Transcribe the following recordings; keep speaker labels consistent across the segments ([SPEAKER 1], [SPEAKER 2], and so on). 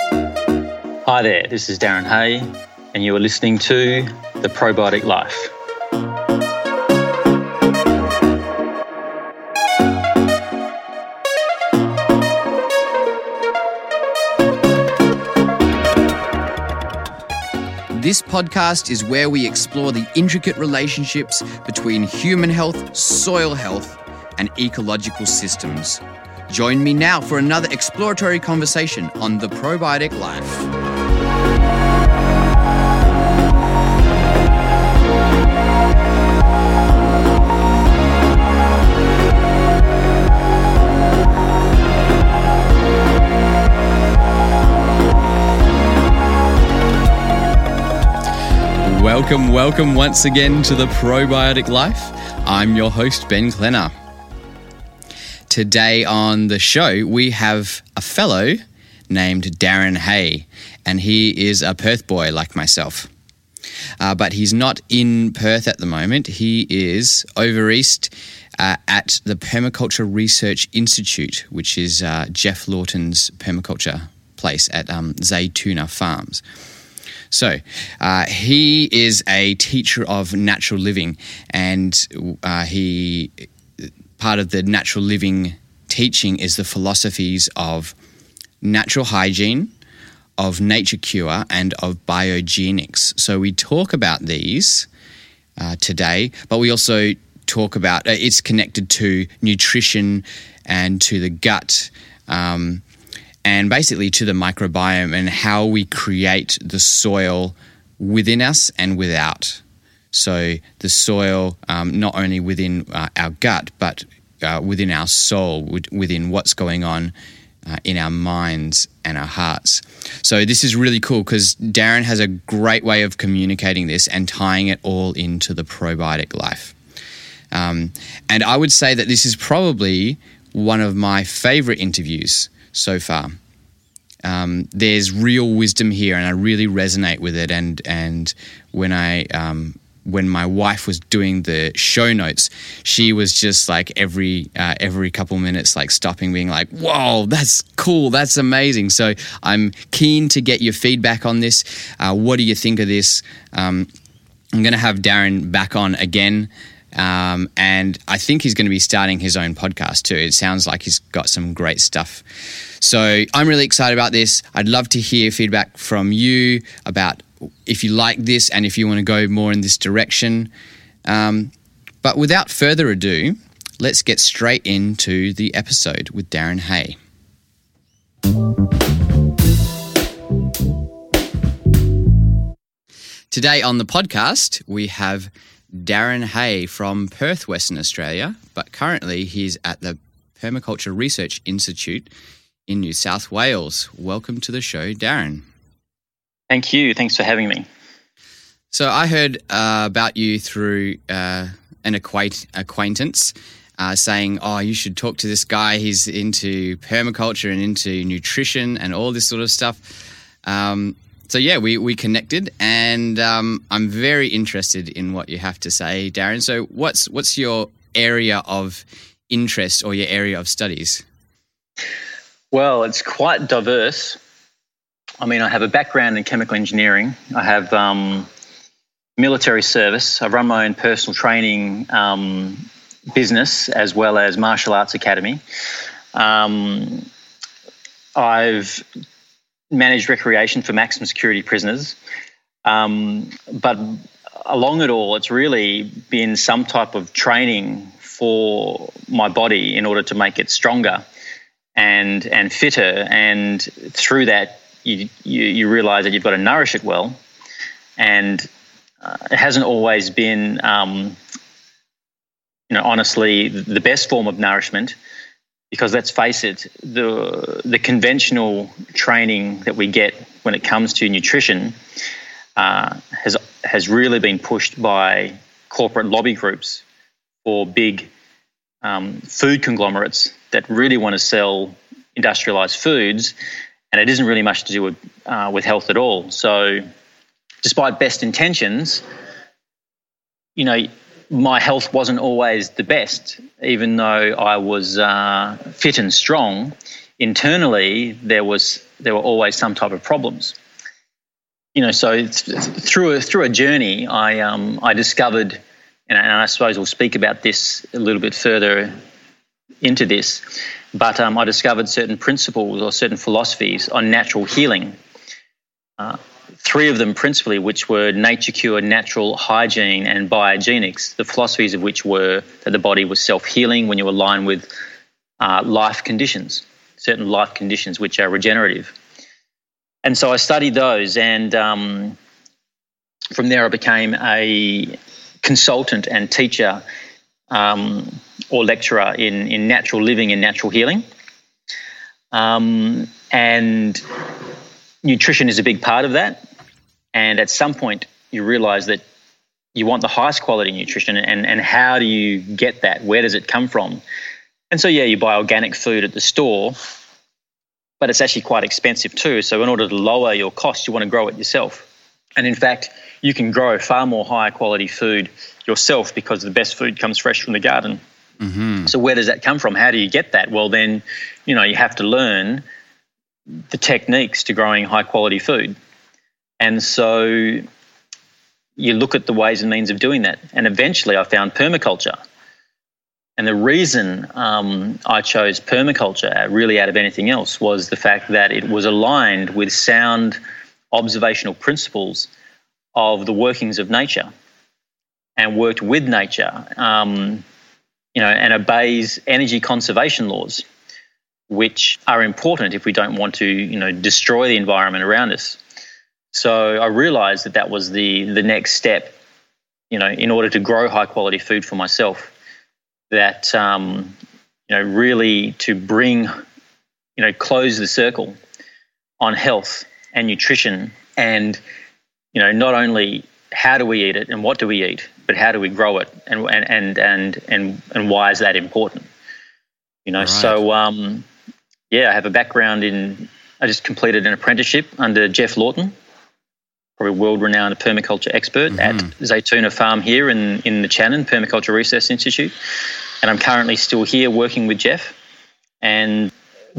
[SPEAKER 1] Hi there, this is Darren Hey, and you are listening to The Probiotic Life.
[SPEAKER 2] This podcast is where we explore the intricate relationships between human health, soil health, and ecological systems. Join me now for another exploratory conversation on the probiotic life. Welcome, welcome once again to the Probiotic Life. I'm your host, Ben Klenner. Today on the show, we have a fellow named Darren Hey, and he is a Perth boy like myself. Uh, but he's not in Perth at the moment. He is over east uh, at the Permaculture Research Institute, which is uh, Geoff Lawton's permaculture place at um, Zaytuna Farms. So, uh, he is a teacher of natural living, and uh, he part of the natural living teaching is the philosophies of natural hygiene, of nature cure, and of biogenics. So, we talk about these uh, today, but we also talk about uh, it's connected to nutrition and to the gut. Um, and basically to the microbiome and how we create the soil within us and without. So the soil, um, not only within uh, our gut, but uh, within our soul, within what's going on uh, in our minds and our hearts. So this is really cool because Darren has a great way of communicating this and tying it all into the probiotic life. Um, and I would say that this is probably one of my favorite interviews so far. Um, there's real wisdom here, and I really resonate with it. And and when I um, when my wife was doing the show notes, she was just like every uh, every couple minutes, like stopping, being like, "Whoa, that's cool, that's amazing." So I'm keen to get your feedback on this. Uh, what do you think of this? Um, I'm going to have Darren back on again. Um, and I think he's going to be starting his own podcast too. It sounds like he's got some great stuff. So I'm really excited about this. I'd love to hear feedback from you about if you like this and if you want to go more in this direction. Um, but without further ado, let's get straight into the episode with Darren Hey. Today on the podcast, we have Darren Hey from Perth, Western Australia, but currently he's at the Permaculture Research Institute in New South Wales. Welcome to the show, Darren.
[SPEAKER 1] Thank you. Thanks for having me.
[SPEAKER 2] So, I heard uh, about you through uh, an acquaint- acquaintance uh, saying, Oh, you should talk to this guy. He's into permaculture and into nutrition and all this sort of stuff. Um, so yeah, we, we connected, and um, I'm very interested in what you have to say, Darren. So what's what's your area of interest or your area of studies?
[SPEAKER 1] Well, it's quite diverse. I mean, I have a background in chemical engineering. I have um, military service. I run my own personal training um, business as well as martial arts academy. Um, I've managed recreation for maximum security prisoners. Um, but along it all, it's really been some type of training for my body in order to make it stronger and and fitter. And through that, you you, you realize that you've got to nourish it well. And uh, it hasn't always been, um, you know, honestly, the best form of nourishment because let's face it, the the conventional training that we get when it comes to nutrition uh, has has really been pushed by corporate lobby groups or big um, food conglomerates that really want to sell industrialized foods, and it isn't really much to do with uh, with health at all. So, despite best intentions, you know, my health wasn't always the best, even though I was uh, fit and strong. internally there was there were always some type of problems. You know, so through a, through a journey, I um, I discovered, and I suppose we'll speak about this a little bit further into this, but um, I discovered certain principles or certain philosophies on natural healing. Uh, three of them principally, which were nature cure, natural hygiene, and biogenics, the philosophies of which were that the body was self healing when you align with uh, life conditions, certain life conditions which are regenerative. And so I studied those, and um, from there I became a consultant and teacher um, or lecturer in, in natural living and natural healing. Um, and nutrition is a big part of that. And at some point, you realize that you want the highest quality nutrition, and, and how do you get that? Where does it come from? And so, yeah, you buy organic food at the store, but it's actually quite expensive too. So, in order to lower your costs, you want to grow it yourself. And in fact, you can grow far more higher quality food yourself because the best food comes fresh from the garden. Mm-hmm. So, where does that come from? How do you get that? Well, then, you know, you have to learn the techniques to growing high quality food. And so you look at the ways and means of doing that. And eventually I found permaculture. And the reason um, I chose permaculture, really out of anything else, was the fact that it was aligned with sound observational principles of the workings of nature and worked with nature, um, you know, and obeys energy conservation laws which are important if we don't want to, you know, destroy the environment around us. So I realized that that was the the next step, you know, in order to grow high quality food for myself. That um, you know, really to bring, you know, close the circle on health and nutrition, and you know, not only how do we eat it and what do we eat, but how do we grow it, and and and and and, why is that important? You know, right. so um, yeah, I have a background in. I just completed an apprenticeship under Geoff Lawton, probably world-renowned permaculture expert mm-hmm. at Zaytuna Farm here in in the Channon Permaculture Research Institute, and I'm currently still here working with Jeff, and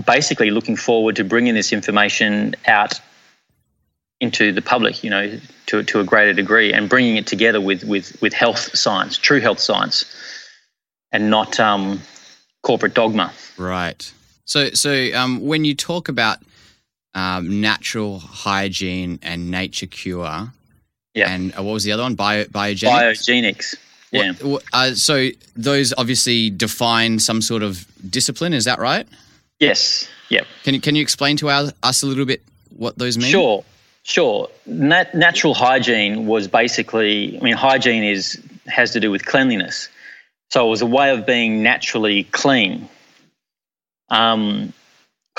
[SPEAKER 1] basically looking forward to bringing this information out into the public, you know, to to a greater degree, and bringing it together with with with health science, true health science, and not um, corporate dogma.
[SPEAKER 2] Right. So, so um, when you talk about um, natural hygiene and nature cure, yeah, and uh, what was the other one? Bio, biogenics.
[SPEAKER 1] Biogenics. Yeah.
[SPEAKER 2] What, uh, so those obviously define some sort of discipline. Is that right?
[SPEAKER 1] Yes. Yeah.
[SPEAKER 2] Can you can you explain to our, us a little bit what those mean?
[SPEAKER 1] Sure. Sure. Nat- natural hygiene was basically. I mean, hygiene is has to do with cleanliness. So it was a way of being naturally clean because um,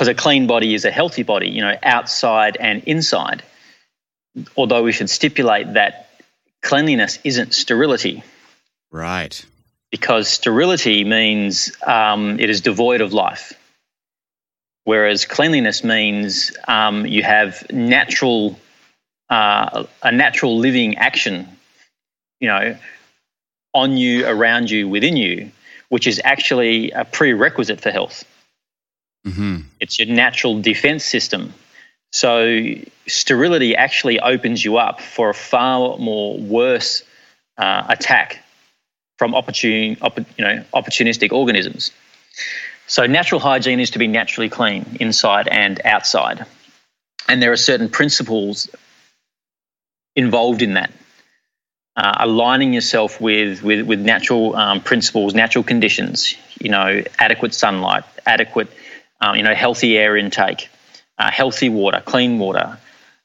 [SPEAKER 1] a clean body is a healthy body, you know, outside and inside. Although we should stipulate that cleanliness isn't sterility.
[SPEAKER 2] Right.
[SPEAKER 1] Because sterility means um, it is devoid of life. Whereas cleanliness means um, you have natural, uh, a natural living action, you know, on you, around you, within you, which is actually a prerequisite for health. Mm-hmm. It's your natural defense system. So sterility actually opens you up for a far more worse uh, attack from opportune, opp- you know, opportunistic organisms. So natural hygiene is to be naturally clean inside and outside. And there are certain principles involved in that. Uh, aligning yourself with, with, with natural um, principles, natural conditions, you know, adequate sunlight, adequate um, you know, healthy air intake, uh, healthy water, clean water,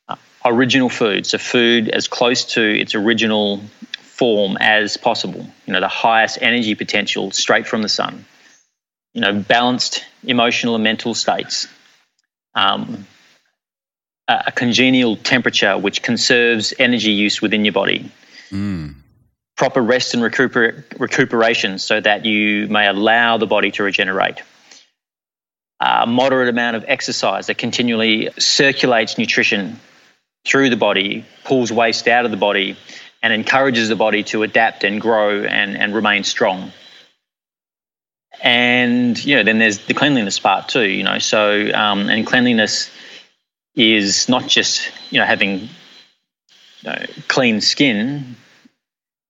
[SPEAKER 1] uh, original food, so food as close to its original form as possible. You know, the highest energy potential straight from the sun. You know, balanced emotional and mental states. Um, a congenial temperature which conserves energy use within your body. Mm. Proper rest and recuper- recuperation so that you may allow the body to regenerate a moderate amount of exercise that continually circulates nutrition through the body, pulls waste out of the body, and encourages the body to adapt and grow and, and remain strong. And you know, then there's the cleanliness part too. You know, so um, and cleanliness is not just you know having you know, clean skin,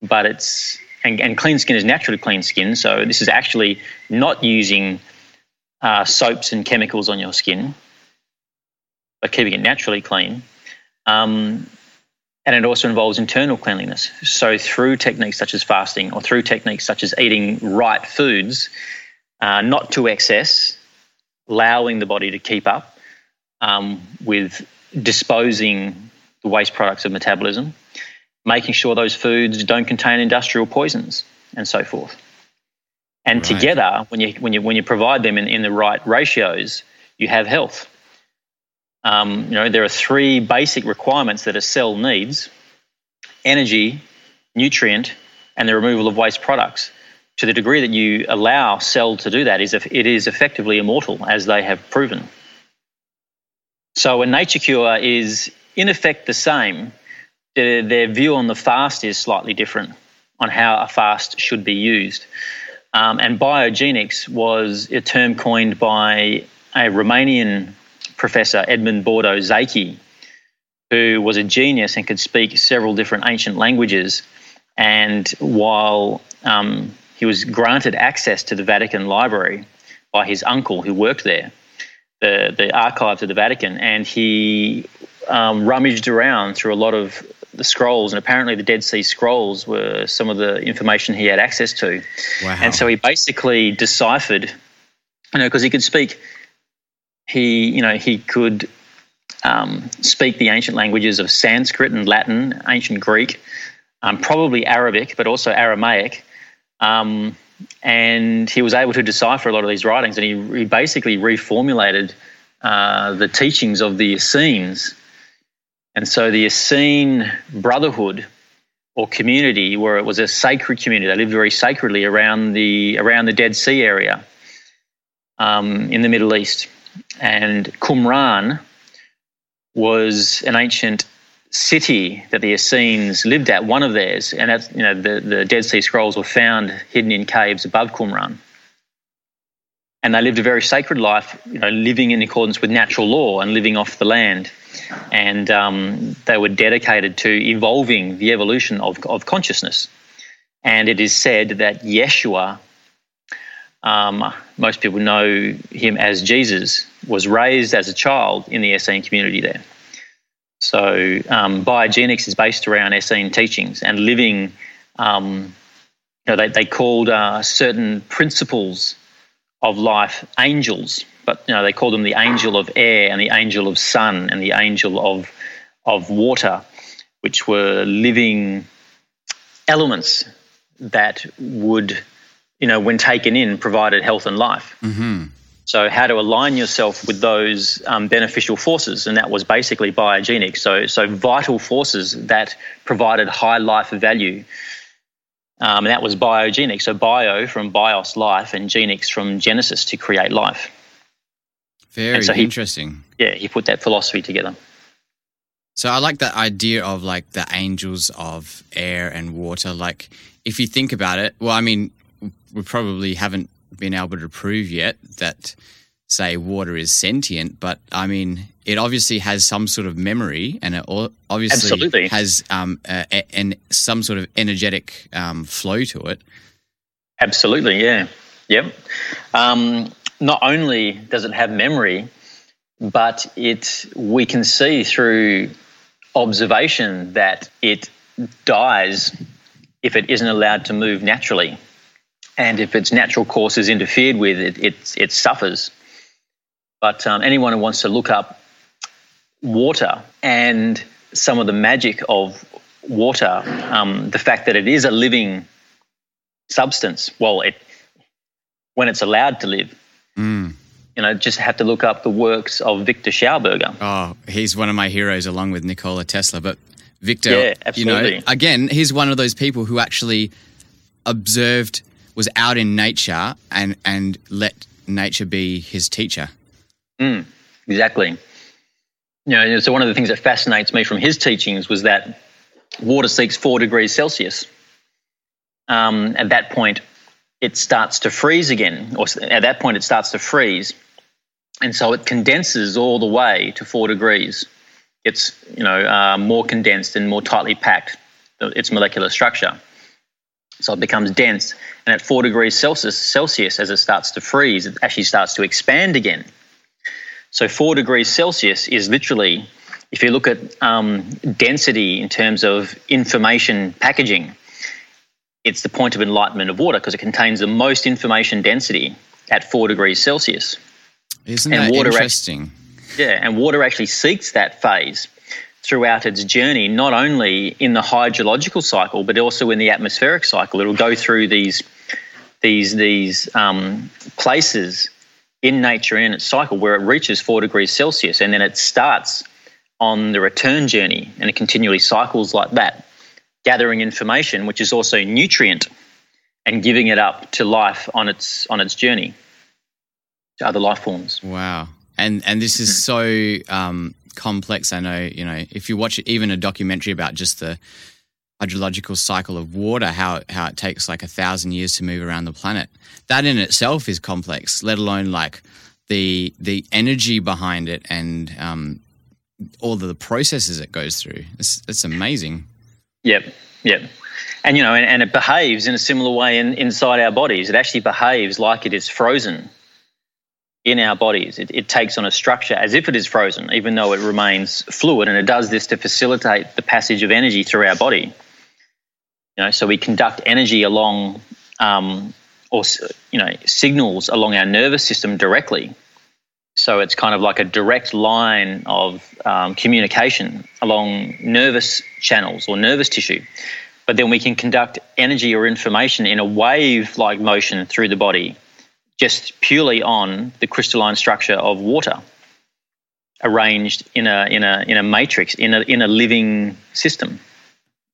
[SPEAKER 1] but it's and, and, clean skin is naturally clean skin. So this is actually not using uh, soaps and chemicals on your skin, but keeping it naturally clean. Um, and it also involves internal cleanliness. So through techniques such as fasting or through techniques such as eating right foods, uh, not to excess, allowing the body to keep up um, with disposing the waste products of metabolism, making sure those foods don't contain industrial poisons and so forth. And right. together, when you, when, you, when you provide them in, in the right ratios, you have health. Um, you know, there are three basic requirements that a cell needs energy, nutrient, and the removal of waste products. To the degree that you allow cell to do that, is it is effectively immortal, as they have proven. So a nature cure is in effect the same, their, view on the fast is slightly different on how a fast should be used. Um, and biogenics was a term coined by a Romanian professor, Edmond Bordeaux Szekely, who was a genius and could speak several different ancient languages. And while um, he was granted access to the Vatican Library by his uncle who worked there, the, the archives of the Vatican, and he um, rummaged around through a lot of the scrolls, and apparently the Dead Sea Scrolls were some of the information he had access to. Wow. And so he basically deciphered, you know, because he could speak, he, you know, he could um, speak the ancient languages of Sanskrit and Latin, ancient Greek, um, probably Arabic, but also Aramaic. Um, and he was able to decipher a lot of these writings, and he, he basically reformulated uh, the teachings of the Essenes and so the Essene Brotherhood or community, where it was a sacred community, they lived very sacredly around the around the Dead Sea area um, in the Middle East. And Qumran was an ancient city that the Essenes lived at, one of theirs, and that's, you know the, the Dead Sea Scrolls were found hidden in caves above Qumran. And they lived a very sacred life, you know, living in accordance with natural law and living off the land and um, they were dedicated to evolving the evolution of, of consciousness. And it is said that Yeshua, um, most people know him as Jesus, was raised as a child in the Essene community there. So um, biogenics is based around Essene teachings and living. Um, you know, they, they called uh, certain principles of life angels but you know they called them the angel of air and the angel of sun and the angel of of water, which were living elements that would, you know, when taken in, provided health and life. Mm-hmm. So, how to align yourself with those um, beneficial forces, and that was basically biogenic. So, so vital forces that provided high life value. Um, and that was biogenic. So, bio from bios, life, and genics from genesis to create life.
[SPEAKER 2] Very so he, interesting.
[SPEAKER 1] Yeah, he put that philosophy together.
[SPEAKER 2] So I like that idea of like the angels of air and water. Like, if you think about it, well, I mean, we probably haven't been able to prove yet that, say, water is sentient, but I mean, it obviously has some sort of memory and it obviously Absolutely. has um, and some sort of energetic um, flow to it.
[SPEAKER 1] Absolutely, yeah. Yep. Um, not only does it have memory, but it we can see through observation that it dies if it isn't allowed to move naturally. And if its natural course is interfered with, it, it, it suffers. But um, anyone who wants to look up water and some of the magic of water, um, the fact that it is a living substance, well, it, when it's allowed to live, Mm. You know, just have to look up the works of Victor Schauberger.
[SPEAKER 2] Oh, he's one of my heroes along with Nikola Tesla. But Victor, yeah, absolutely. you know, again, he's one of those people who actually observed, was out in nature and, and let nature be his teacher.
[SPEAKER 1] Mm, exactly. You know, so one of the things that fascinates me from his teachings was that water seeks four degrees Celsius. Um, at that point, it starts to freeze again, or at that point, it starts to freeze. And so it condenses all the way to four degrees. It's you know uh, more condensed and more tightly packed, its molecular structure. So it becomes dense, and at four degrees Celsius, Celsius, as it starts to freeze, it actually starts to expand again. So four degrees Celsius is literally, if you look at um, density in terms of information packaging, it's the point of enlightenment of water because it contains the most information density at four degrees Celsius.
[SPEAKER 2] Isn't and that water interesting?
[SPEAKER 1] Actually, yeah, and water actually seeks that phase throughout its journey, not only in the hydrological cycle, but also in the atmospheric cycle. It'll go through these these these um, places in nature in its cycle where it reaches four degrees Celsius, and then it starts on the return journey, and it continually cycles like that, gathering information, which is also nutrient, and giving it up to life on its on its journey to other life forms.
[SPEAKER 2] Wow. And and this is mm-hmm. so um, complex. I know, you know, if you watch even a documentary about just the hydrological cycle of water, how how it takes like a thousand years to move around the planet, that in itself is complex. Let alone like the the energy behind it and um, all the processes it goes through. It's it's amazing.
[SPEAKER 1] Yep, yep. And you know, and, and it behaves in a similar way in, inside our bodies. It actually behaves like it is frozen in our bodies. It, it, takes on a structure as if it is frozen, even though it remains fluid, and it does this to facilitate the passage of energy through our body. You know, so we conduct energy along, um, or you know, signals along our nervous system directly. So it's kind of like a direct line of um, communication along nervous channels or nervous tissue. But then we can conduct energy or information in a wave-like motion through the body just purely on the crystalline structure of water arranged in a in a in a matrix in a in a living system.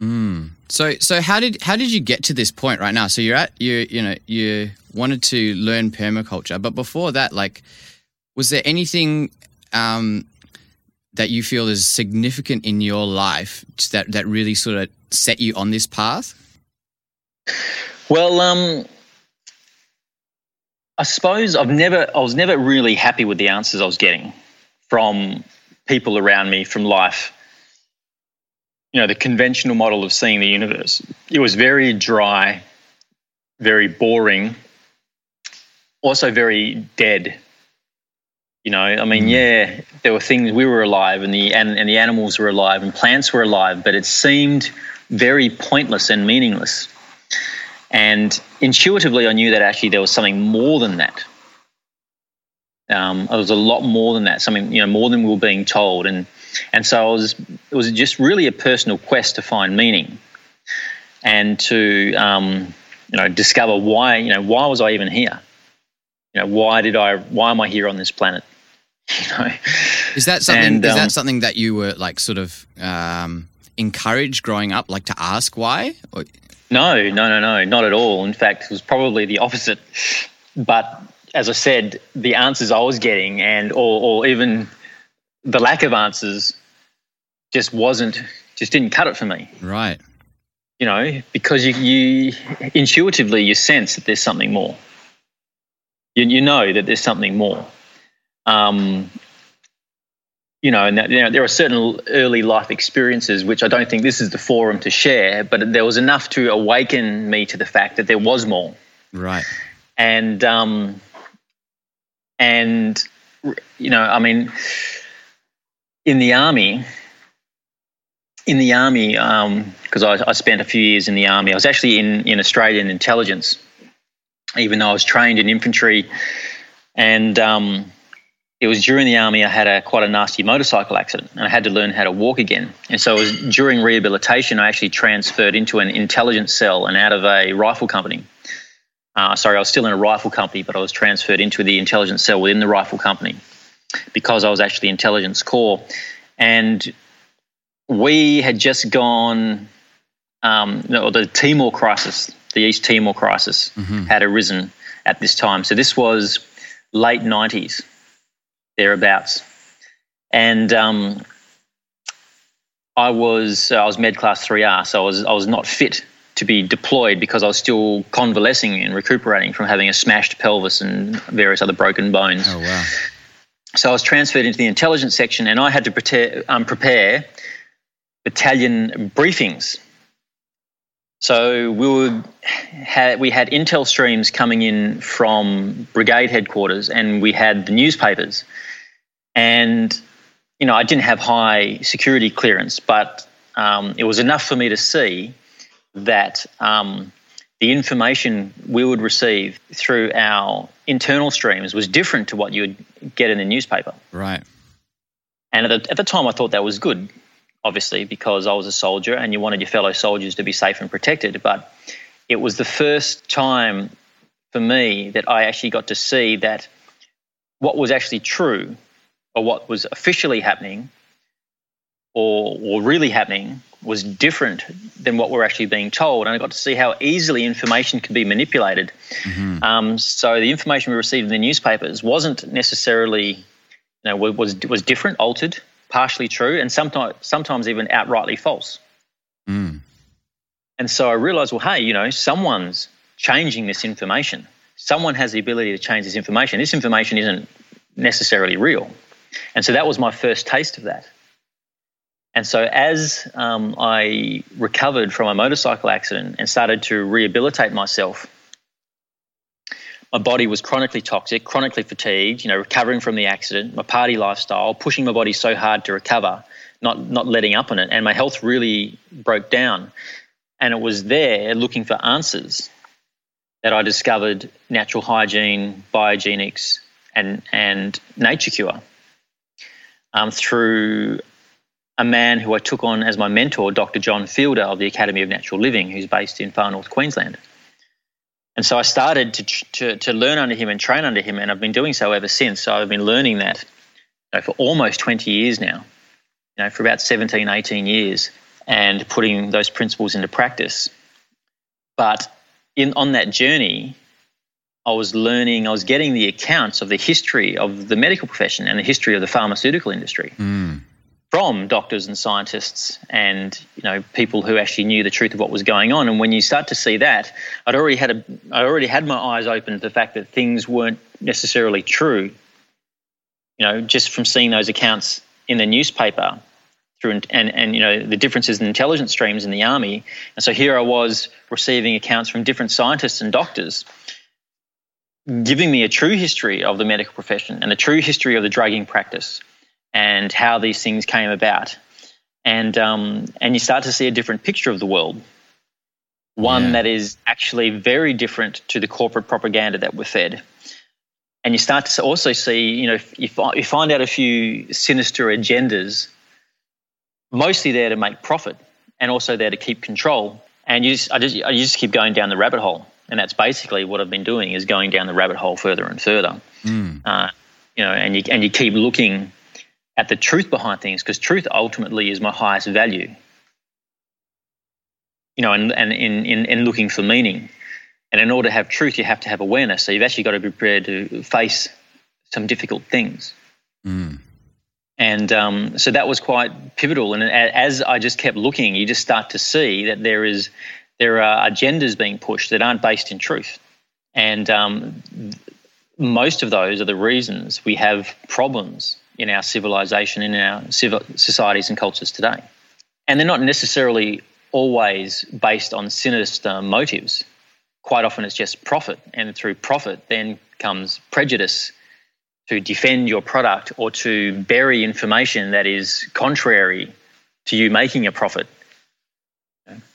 [SPEAKER 2] Mm. So so how did how did you get to this point right now? So you're at you you know you wanted to learn permaculture, but before that, like, was there anything um, that you feel is significant in your life that that really sort of set you on this path?
[SPEAKER 1] Well, um, I suppose I've never, I was never really happy with the answers I was getting from people around me, from life. You know, the conventional model of seeing the universe. It was very dry, very boring, also very dead. You know, I mean, mm. yeah, there were things we were alive, and the and, and the animals were alive, and plants were alive, but it seemed very pointless and meaningless. And intuitively, I knew that actually there was something more than that. Um, it was a lot more than that, something you know more than we were being told, and and so I was it was just really a personal quest to find meaning, and to um, you know discover why you know why was I even here, you know why did I why am I here on this planet, you know.
[SPEAKER 2] Is that something? And, is um, that something that you were like sort of um, encouraged growing up, like to ask why? Or-
[SPEAKER 1] no, no, no, no, not at all. In fact, it was probably the opposite. But as I said, the answers I was getting, and or, or even the lack of answers, just wasn't, just didn't cut it for me.
[SPEAKER 2] Right.
[SPEAKER 1] You know, because you, you intuitively you sense that there's something more. You, you know that there's something more. Um, you know, and that, you know, there are certain early life experiences which I don't think this is the forum to share, but there was enough to awaken me to the fact that there was more.
[SPEAKER 2] Right.
[SPEAKER 1] And um, and you know, I mean, in the army, in the army, because um, I, I spent a few years in the army. I was actually in in Australian intelligence, even though I was trained in infantry, and um, it was during the army I had a quite a nasty motorcycle accident and I had to learn how to walk again. And so it was during rehabilitation I actually transferred into an intelligence cell and out of a rifle company. Uh, sorry, I was still in a rifle company, but I was transferred into the intelligence cell within the rifle company because I was actually intelligence corps. And we had just gone, um, no, the Timor crisis, the East Timor crisis, mm-hmm. had arisen at this time. So this was late 90s thereabouts. And um, I was uh, I was med class three R, so I was I was not fit to be deployed because I was still convalescing and recuperating from having a smashed pelvis and various other broken bones.
[SPEAKER 2] Oh wow!
[SPEAKER 1] So I was transferred into the intelligence section, and I had to prepare, um, prepare battalion briefings. So we would had we had intel streams coming in from brigade headquarters, and we had the newspapers. And you know, I didn't have high security clearance, but um, it was enough for me to see that um, the information we would receive through our internal streams was different to what you would get in the newspaper.
[SPEAKER 2] Right.
[SPEAKER 1] And at the, at the time, I thought that was good, obviously, because I was a soldier and you wanted your fellow soldiers to be safe and protected. But it was the first time for me that I actually got to see that what was actually true or what was officially happening or, or really happening was different than what we're actually being told. And I got to see how easily information can be manipulated. Mm-hmm. Um, so the information we received in the newspapers wasn't necessarily, you know, was was different, altered, partially true, and sometimes sometimes even outrightly false. Mm. And so I realized, well, hey, you know, someone's changing this information. Someone has the ability to change this information. This information isn't necessarily real. And so that was my first taste of that. And so, as um, I recovered from a motorcycle accident and started to rehabilitate myself, my body was chronically toxic, chronically fatigued, you know, recovering from the accident, my party lifestyle, pushing my body so hard to recover, not, not letting up on it. And my health really broke down. And it was there looking for answers that I discovered natural hygiene, biogenics, and, and nature cure um, through a man who I took on as my mentor, Dr. John Fielder of the Academy of Natural Living, who's based in far north Queensland. And so I started to, to, to learn under him and train under him, and I've been doing so ever since. So I've been learning that you know, for almost 20 years now, you know, for about 17, 18 years, and putting those principles into practice. But in, on that journey, I was learning, I was getting the accounts of the history of the medical profession and the history of the pharmaceutical industry. Mm from doctors and scientists and you know people who actually knew the truth of what was going on. And when you start to see that i'd already had a i already had my eyes open to the fact that things weren't necessarily true you know just from seeing those accounts in the newspaper through and, and, you know the differences in intelligence streams in the army. And so here i was receiving accounts from different scientists and doctors giving me a true history of the medical profession and a true history of the drugging practice and how these things came about. And, um, and you start to see a different picture of the world, one yeah. that is actually very different to the corporate propaganda that we're fed. And you start to also see, you know, you, you find out a few sinister agendas, mostly there to make profit and also there to keep control. And you just, I just, I just keep going down the rabbit hole. And that's basically what I've been doing is going down the rabbit hole further and further. Mm. Uh, you know, and you, and you keep looking at the truth behind things because truth ultimately is my highest value. You know, and, and in, in, in looking for meaning. And in order to have truth, you have to have awareness. So you've actually got to be prepared to face some difficult things. Mm. And um, so that was quite pivotal. And as I just kept looking, you just start to see that there is there are agendas being pushed that aren't based in truth. And um, most of those are the reasons we have problems in our civilization, in our civil societies and cultures today. And they're not necessarily always based on sinister motives. Quite often it's just profit, and through profit then comes prejudice to defend your product or to bury information that is contrary to you making a profit.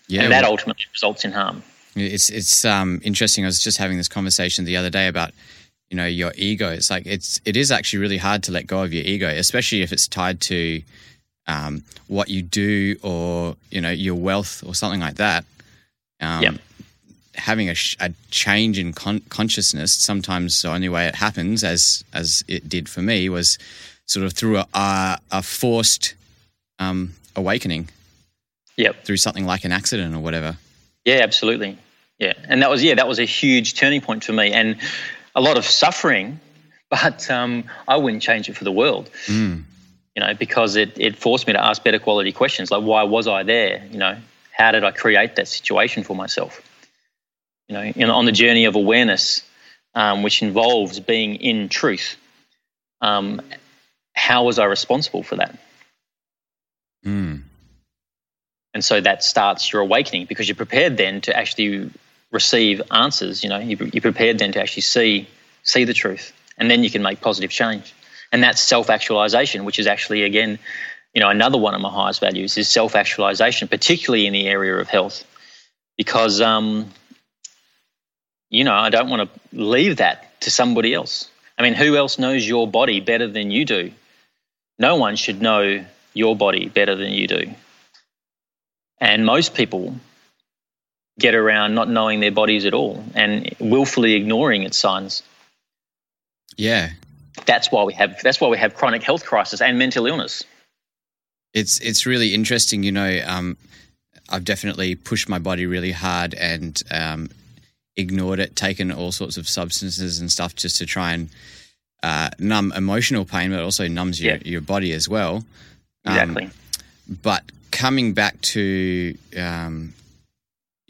[SPEAKER 1] Yeah, and that well, ultimately results in harm.
[SPEAKER 2] It's it's um, interesting. I was just having this conversation the other day about you know your ego. It's like it's it is actually really hard to let go of your ego especially if it's tied to um, what you do or you know your wealth or something like that. Um, yep. having a, a, change in con- consciousness sometimes the only way it happens as as it did for me was sort of through a, a, a forced um, awakening.
[SPEAKER 1] Yep.
[SPEAKER 2] Through something like an accident or whatever.
[SPEAKER 1] Yeah absolutely. Yeah. And that was yeah that was a huge turning point for me. And a lot of suffering, but um, I wouldn't change it for the world. Mm. You know, because it, it forced me to ask better quality questions like why was I there? You know, How did I create that situation for myself? You know, in, on the journey of awareness, um, which involves being in truth. Um, how was I responsible for that?
[SPEAKER 2] Mm.
[SPEAKER 1] And so that starts your awakening because you're prepared then to actually receive answers. You know, you're prepared then to actually see see the truth, and then you can make positive change. And that's self actualization, which is actually again, you know, another one of my highest values is self actualization, particularly in the area of health, because um, you know I don't want to leave that to somebody else. I mean, who else knows your body better than you do? No one should know your body better than you do. And most people get around not knowing their bodies at all and willfully ignoring its signs.
[SPEAKER 2] Yeah.
[SPEAKER 1] That's why we have that's why we have chronic health crisis and mental illness.
[SPEAKER 2] It's it's really interesting, you know, um, I've definitely pushed my body really hard and um, ignored it, taken all sorts of substances and stuff just to try and uh, numb emotional pain, but also numbs your, yeah. your body as well.
[SPEAKER 1] Um, exactly.
[SPEAKER 2] But coming back to, um,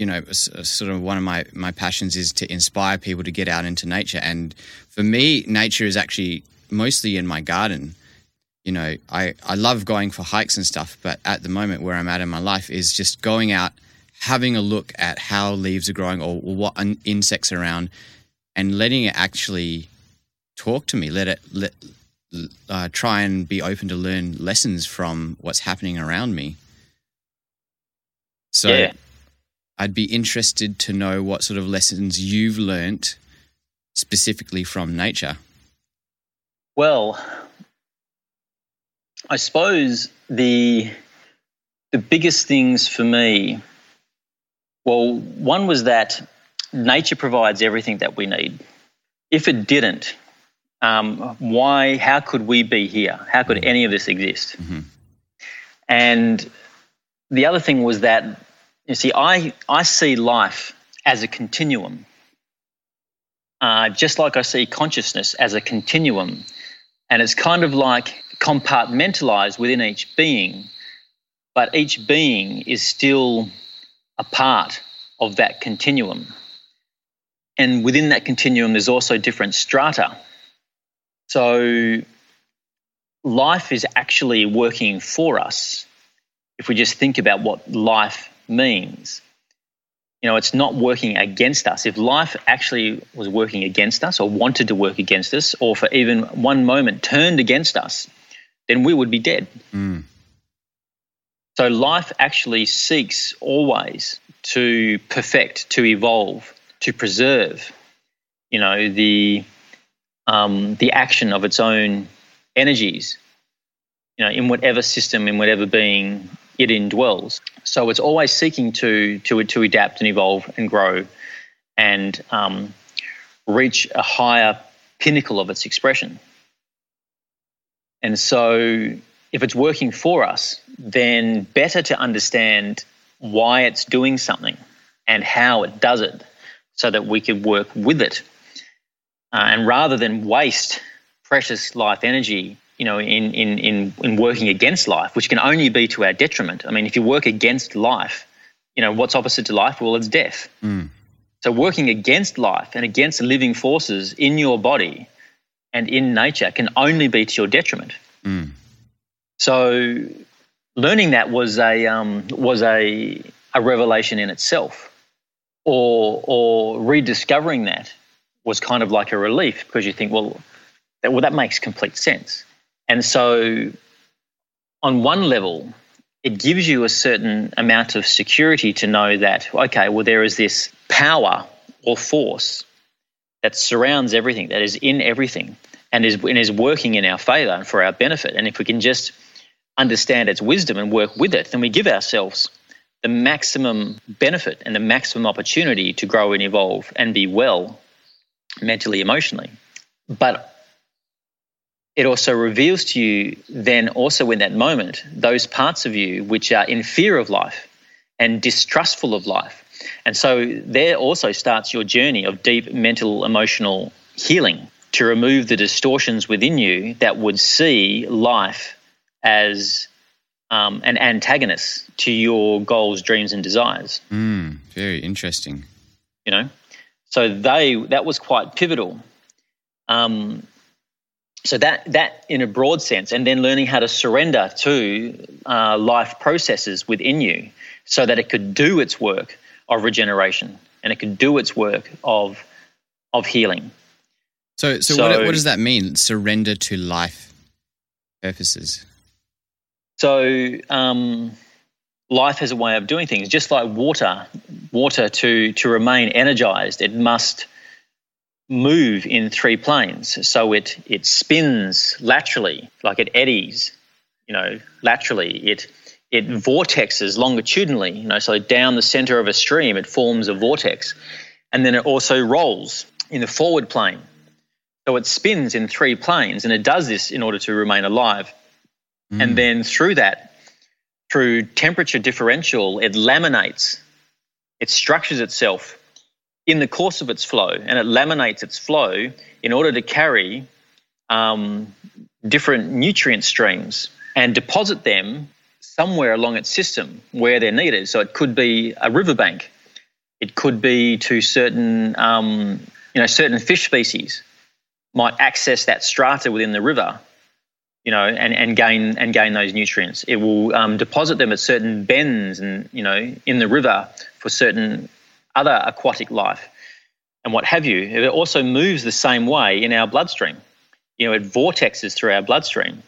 [SPEAKER 2] you know, sort of one of my, my passions is to inspire people to get out into nature. And for me, nature is actually mostly in my garden. You know, I, I love going for hikes and stuff, but at the moment where I'm at in my life is just going out, having a look at how leaves are growing or, or what insects are around, and letting it actually talk to me. Let it let uh, try and be open to learn lessons from what's happening around me. So yeah. I'd be interested to know what sort of lessons you've learnt specifically from nature.
[SPEAKER 1] Well, I suppose the the biggest things for me well, one was that nature provides everything that we need. If it didn't, um, why, how could we be here? How could any of this exist?
[SPEAKER 2] Mm-hmm.
[SPEAKER 1] And the other thing was that, you see, I, I see life as a continuum. Uh, just like I see consciousness as a continuum. And it's kind of like compartmentalized within each being, but each being is still a part of that continuum. And within that continuum, there's also different strata. So life is actually working for us if we just think about what life means. You know, it's not working against us. If life actually was working against us or wanted to work against us, or for even one moment turned against us, then we would be dead.
[SPEAKER 2] Mm.
[SPEAKER 1] So life actually seeks always to perfect, to evolve, to preserve, you know, the um, the action of its own energies, you know, in whatever system, in whatever being it indwells. So it's always seeking to to to adapt and evolve and grow, and um, reach a higher pinnacle of its expression. And so, if it's working for us, then better to understand why it's doing something and how it does it, so that we could work with it uh, and rather than waste precious life energy, you know, in, in, in, in working against life, which can only be to our detriment. I mean, if you work against life, you know, what's opposite to life? Well, it's death.
[SPEAKER 2] Mm.
[SPEAKER 1] So working against life and against living forces in your body and in nature can only be to your detriment.
[SPEAKER 2] Mm.
[SPEAKER 1] So learning that was a um, was a a revelation in itself, or or rediscovering that was kind of like a relief because you think, well, that, well, that makes complete sense. And so, on one level, it gives you a certain amount of security to know that, okay, well, there is this power or force that surrounds everything, that is in everything, and is, and is working in our favor and for our benefit. And if we can just understand its wisdom and work with it, then we give ourselves the maximum benefit and the maximum opportunity to grow and evolve and be well mentally, emotionally. But it also reveals to you then also in that moment those parts of you which are in fear of life and distrustful of life. And so there also starts your journey of deep mental emotional healing to remove the distortions within you that would see life as um, and antagonists to your goals, dreams, and desires.
[SPEAKER 2] Mm, very interesting.
[SPEAKER 1] You know, so they that was quite pivotal. Um, so that that in a broad sense, and then learning how to surrender to uh, life processes within you, so that it could do its work of regeneration and it could do its work of of healing.
[SPEAKER 2] So, so, so what, what does that mean? Surrender to life purposes.
[SPEAKER 1] So, um, life has a way of doing things. Just like water, water to to remain energized, it must move in three planes. So it it spins laterally, like it eddies, you know, laterally. It it vortexes longitudinally, you know, so down the center of a stream, it forms a vortex, and then it also rolls in the forward plane. So it spins in three planes, and it does this in order to remain alive. Mm. And then through that, through temperature differential, it laminates, it structures itself in the course of its flow, and it laminates its flow in order to carry um, different nutrient streams and deposit them somewhere along its system where they're needed. So it could be a riverbank, it could be to certain, um, you know, certain fish species might access that strata within the river, you know, and, and gain and gain those nutrients. It will um, deposit them at certain bends and you know in the river for certain other aquatic life and what have you. It also moves the same way in our bloodstream. You know, it vortexes through our bloodstream.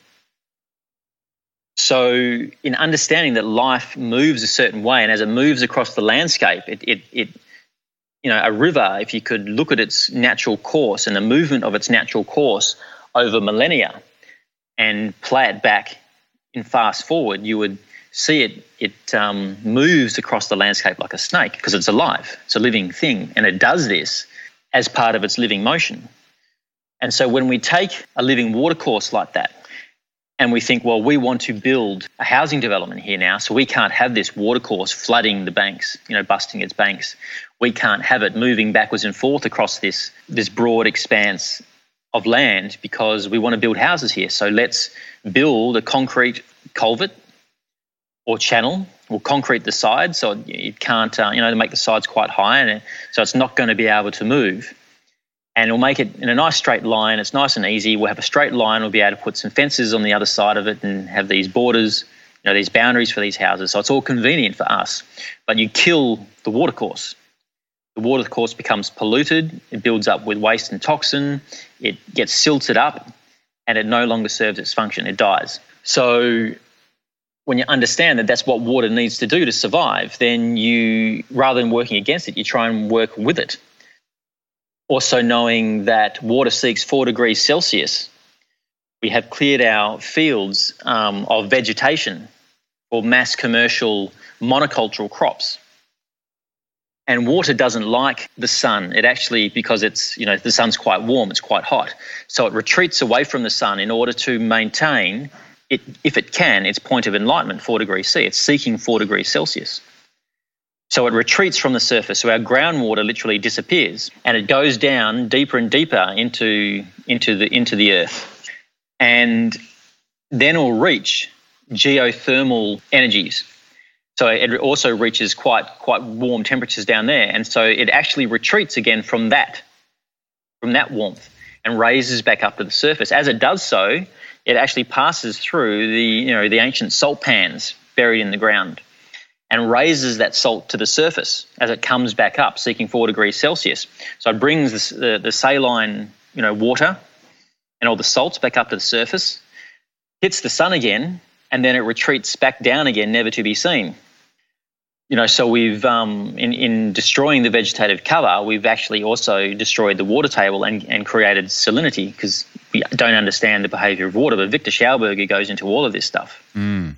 [SPEAKER 1] So, in understanding that life moves a certain way, and as it moves across the landscape, it, it, it, you know, a river, if you could look at its natural course and the movement of its natural course over millennia and play it back in fast forward, you would see it, it um, moves across the landscape like a snake because it's alive, it's a living thing, and it does this as part of its living motion. And so, when we take a living watercourse like that, and we think, well, we want to build a housing development here now, so we can't have this watercourse flooding the banks, you know, busting its banks. We can't have it moving backwards and forth across this this broad expanse of land because we want to build houses here. So let's build a concrete culvert or channel. We'll concrete the sides so it can't, uh, you know, to make the sides quite high, and so it's not going to be able to move and we'll make it in a nice straight line. It's nice and easy. We'll have a straight line. We'll be able to put some fences on the other side of it and have these borders, you know, these boundaries for these houses. So it's all convenient for us. But you kill the watercourse. The watercourse becomes polluted. It builds up with waste and toxin. It gets silted up, and it no longer serves its function. It dies. So when you understand that that's what water needs to do to survive, then you, rather than working against it, you try and work with it also, knowing that water seeks four degrees Celsius, we have cleared our fields um, of vegetation for mass commercial monocultural crops. And water doesn't like the sun. It actually, because it's, you know, the sun's quite warm, it's quite hot. So it retreats away from the sun in order to maintain, it, if it can, its point of enlightenment, four degrees C. It's seeking four degrees Celsius. So it retreats from the surface. So our groundwater literally disappears and it goes down deeper and deeper into, into, the, into the earth. And then it'll reach geothermal energies. So it also reaches quite, quite warm temperatures down there. And so it actually retreats again from that, from that warmth and raises back up to the surface. As it does so, it actually passes through the, you know, the ancient salt pans buried in the ground and raises that salt to the surface as it comes back up, seeking four degrees Celsius. So it brings the, the saline, you know, water and all the salts back up to the surface, hits the sun again, and then it retreats back down again, never to be seen. You know, so we've um, in in destroying the vegetative cover, we've actually also destroyed the water table and, and created salinity because we don't understand the behaviour of water. But Victor Schauberger goes into all of this stuff.
[SPEAKER 2] Mm.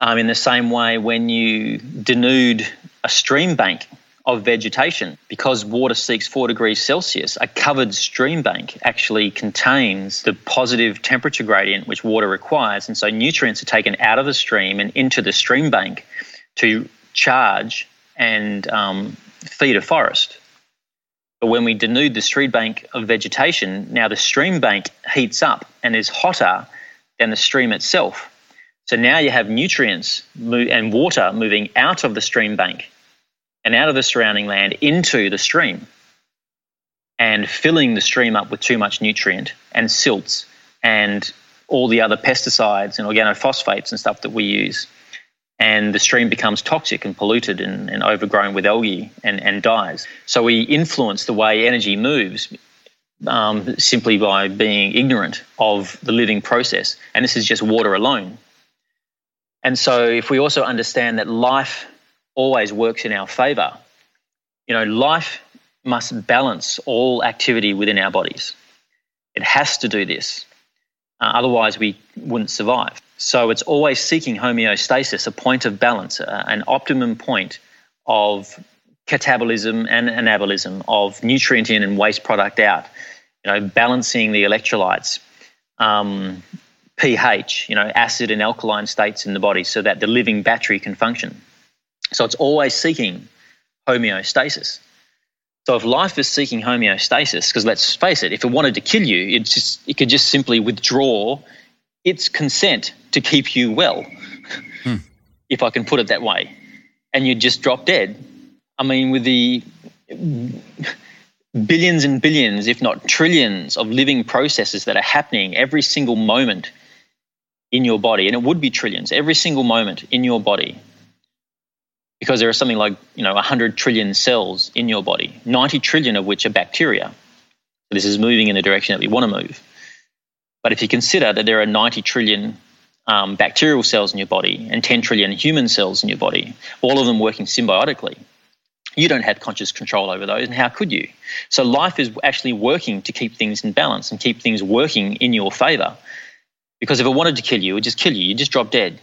[SPEAKER 1] Um, in the same way, when you denude a stream bank of vegetation, because water seeks four degrees Celsius, a covered stream bank actually contains the positive temperature gradient which water requires. And so nutrients are taken out of the stream and into the stream bank to charge and um, feed a forest. But when we denude the stream bank of vegetation, now the stream bank heats up and is hotter than the stream itself. So now you have nutrients and water moving out of the stream bank and out of the surrounding land into the stream and filling the stream up with too much nutrient and silts and all the other pesticides and organophosphates and stuff that we use. And the stream becomes toxic and polluted and, and overgrown with algae and, and dies. So we influence the way energy moves um, simply by being ignorant of the living process. And this is just water alone. And so, if we also understand that life always works in our favor, you know, life must balance all activity within our bodies. It has to do this. Uh, otherwise, we wouldn't survive. So, it's always seeking homeostasis, a point of balance, uh, an optimum point of catabolism and anabolism, of nutrient in and waste product out, you know, balancing the electrolytes. Um, pH, you know, acid and alkaline states in the body so that the living battery can function. So it's always seeking homeostasis. So if life is seeking homeostasis, because let's face it, if it wanted to kill you, it just it could just simply withdraw its consent to keep you well, hmm. if I can put it that way, and you'd just drop dead. I mean, with the billions and billions, if not trillions, of living processes that are happening every single moment in your body, and it would be trillions every single moment in your body, because there are something like you know 100 trillion cells in your body, 90 trillion of which are bacteria. This is moving in the direction that we want to move. But if you consider that there are 90 trillion um, bacterial cells in your body and 10 trillion human cells in your body, all of them working symbiotically, you don't have conscious control over those, and how could you? So life is actually working to keep things in balance and keep things working in your favor. Because if it wanted to kill you, it would just kill you. You just drop dead.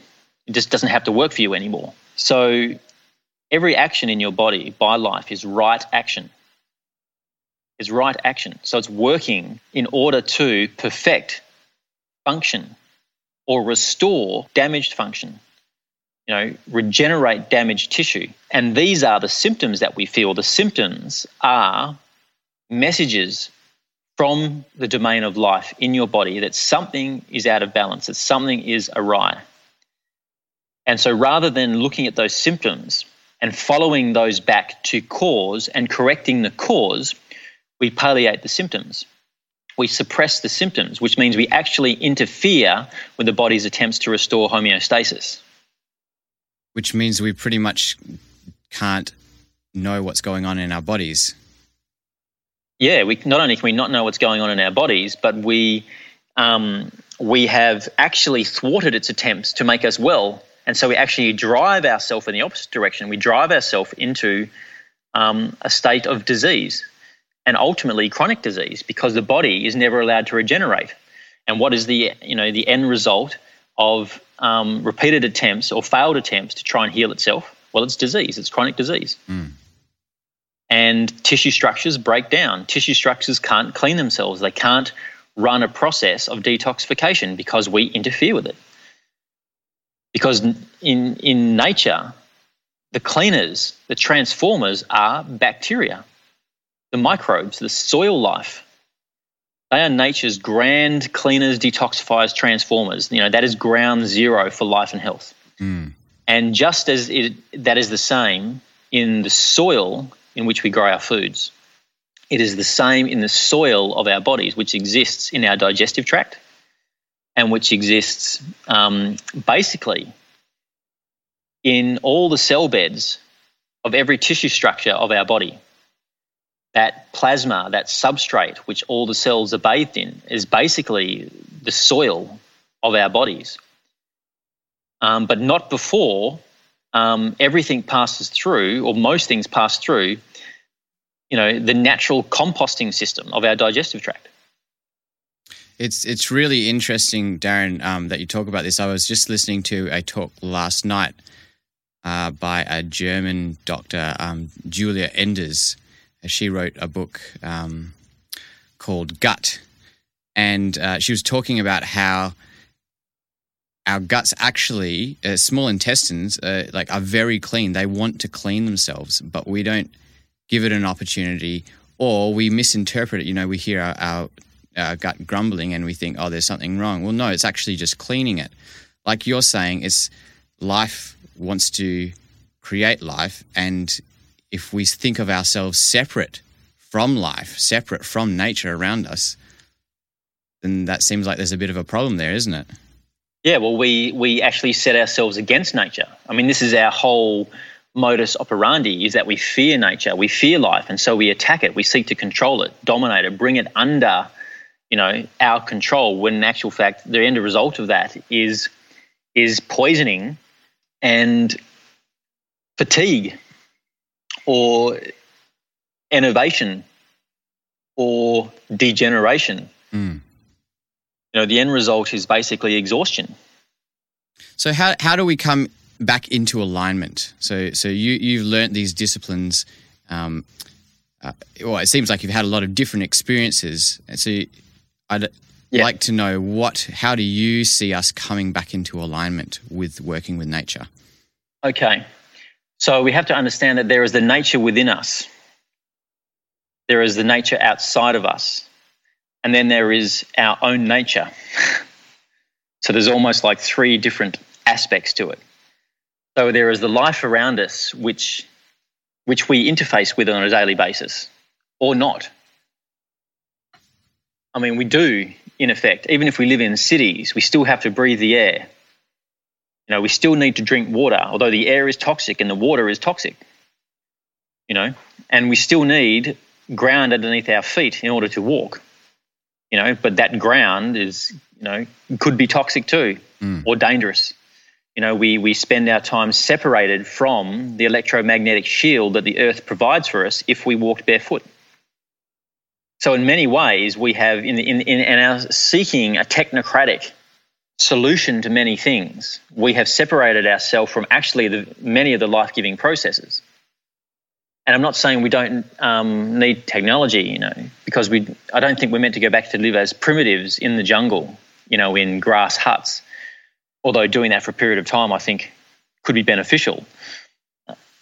[SPEAKER 1] It just doesn't have to work for you anymore. So every action in your body by life is right action. Is right action. So it's working in order to perfect function or restore damaged function. You know, regenerate damaged tissue. And these are the symptoms that we feel. The symptoms are messages from the domain of life in your body that something is out of balance, that something is awry. And so rather than looking at those symptoms and following those back to cause and correcting the cause, we palliate the symptoms. We suppress the symptoms, which means we actually interfere with the body's attempts to restore homeostasis.
[SPEAKER 2] Which means we pretty much can't know what's going on in our bodies
[SPEAKER 1] yeah, we not only can we not know what's going on in our bodies, but we um, we have actually thwarted its attempts to make us well, and so we actually drive ourselves in the opposite direction. We drive ourselves into um, a state of disease, and ultimately chronic disease, because the body is never allowed to regenerate. And what is the you know the end result of um, repeated attempts or failed attempts to try and heal itself? Well, it's disease. It's chronic disease. Mm and tissue structures break down. Tissue structures can't clean themselves, they can't run a process of detoxification because we interfere with it. Because in, in nature, the cleaners, the transformers are bacteria, the microbes, the soil life. They are nature's grand cleaners, detoxifiers, transformers. You know, that is ground zero for life and health. Mm. And just as it, that is the same in the soil in which we grow our foods. It is the same in the soil of our bodies, which exists in our digestive tract and which exists um, basically in all the cell beds of every tissue structure of our body. That plasma, that substrate, which all the cells are bathed in, is basically the soil of our bodies. Um, but not before um, everything passes through, or most things pass through, you know, the natural composting system of our digestive tract.
[SPEAKER 2] It's it's really interesting, Darren, um, that you talk about this. I was just listening to a talk last night uh, by a German doctor, um, Julia Enders. She wrote a book um, called Gut, and uh, she was talking about how our guts actually, uh, small intestines, uh, like are very clean. They want to clean themselves, but we don't give it an opportunity, or we misinterpret it. You know, we hear our, our, our gut grumbling and we think, oh, there's something wrong. Well, no, it's actually just cleaning it. like you're saying, it's life wants to create life, and if we think of ourselves separate from life, separate from nature around us, then that seems like there's a bit of a problem there, isn't it?
[SPEAKER 1] Yeah, well, we we actually set ourselves against nature. I mean, this is our whole modus operandi: is that we fear nature, we fear life, and so we attack it. We seek to control it, dominate it, bring it under, you know, our control. When in actual fact, the end result of that is is poisoning and fatigue, or enervation, or degeneration.
[SPEAKER 2] Mm
[SPEAKER 1] you know, the end result is basically exhaustion.
[SPEAKER 2] So how how do we come back into alignment? So so you you've learnt these disciplines. Um, uh, well, it seems like you've had a lot of different experiences. And So I'd yeah. like to know what how do you see us coming back into alignment with working with nature?
[SPEAKER 1] Okay. So we have to understand that there is the nature within us. There is the nature outside of us and then there is our own nature. so there's almost like three different aspects to it. So there is the life around us, which which we interface with on a daily basis, or not. I mean, we do, in effect, even if we live in cities, we still have to breathe the air. You know, we still need to drink water, although the air is toxic and the water is toxic. You know, and we still need ground underneath our feet in order to walk you know, but that ground is, you know, could be toxic too mm. or dangerous. You know, we, we spend our time separated from the electromagnetic shield that the earth provides for us if we walked barefoot. So, in many ways, we have, in, in, in our seeking a technocratic solution to many things, we have separated ourselves from actually the, many of the life giving processes and I'm not saying we don't um, need technology, you know, because we I don't think we're meant to go back to live as primitives in the jungle, you know, in grass huts. Although doing that for a period of time, I think, could be beneficial.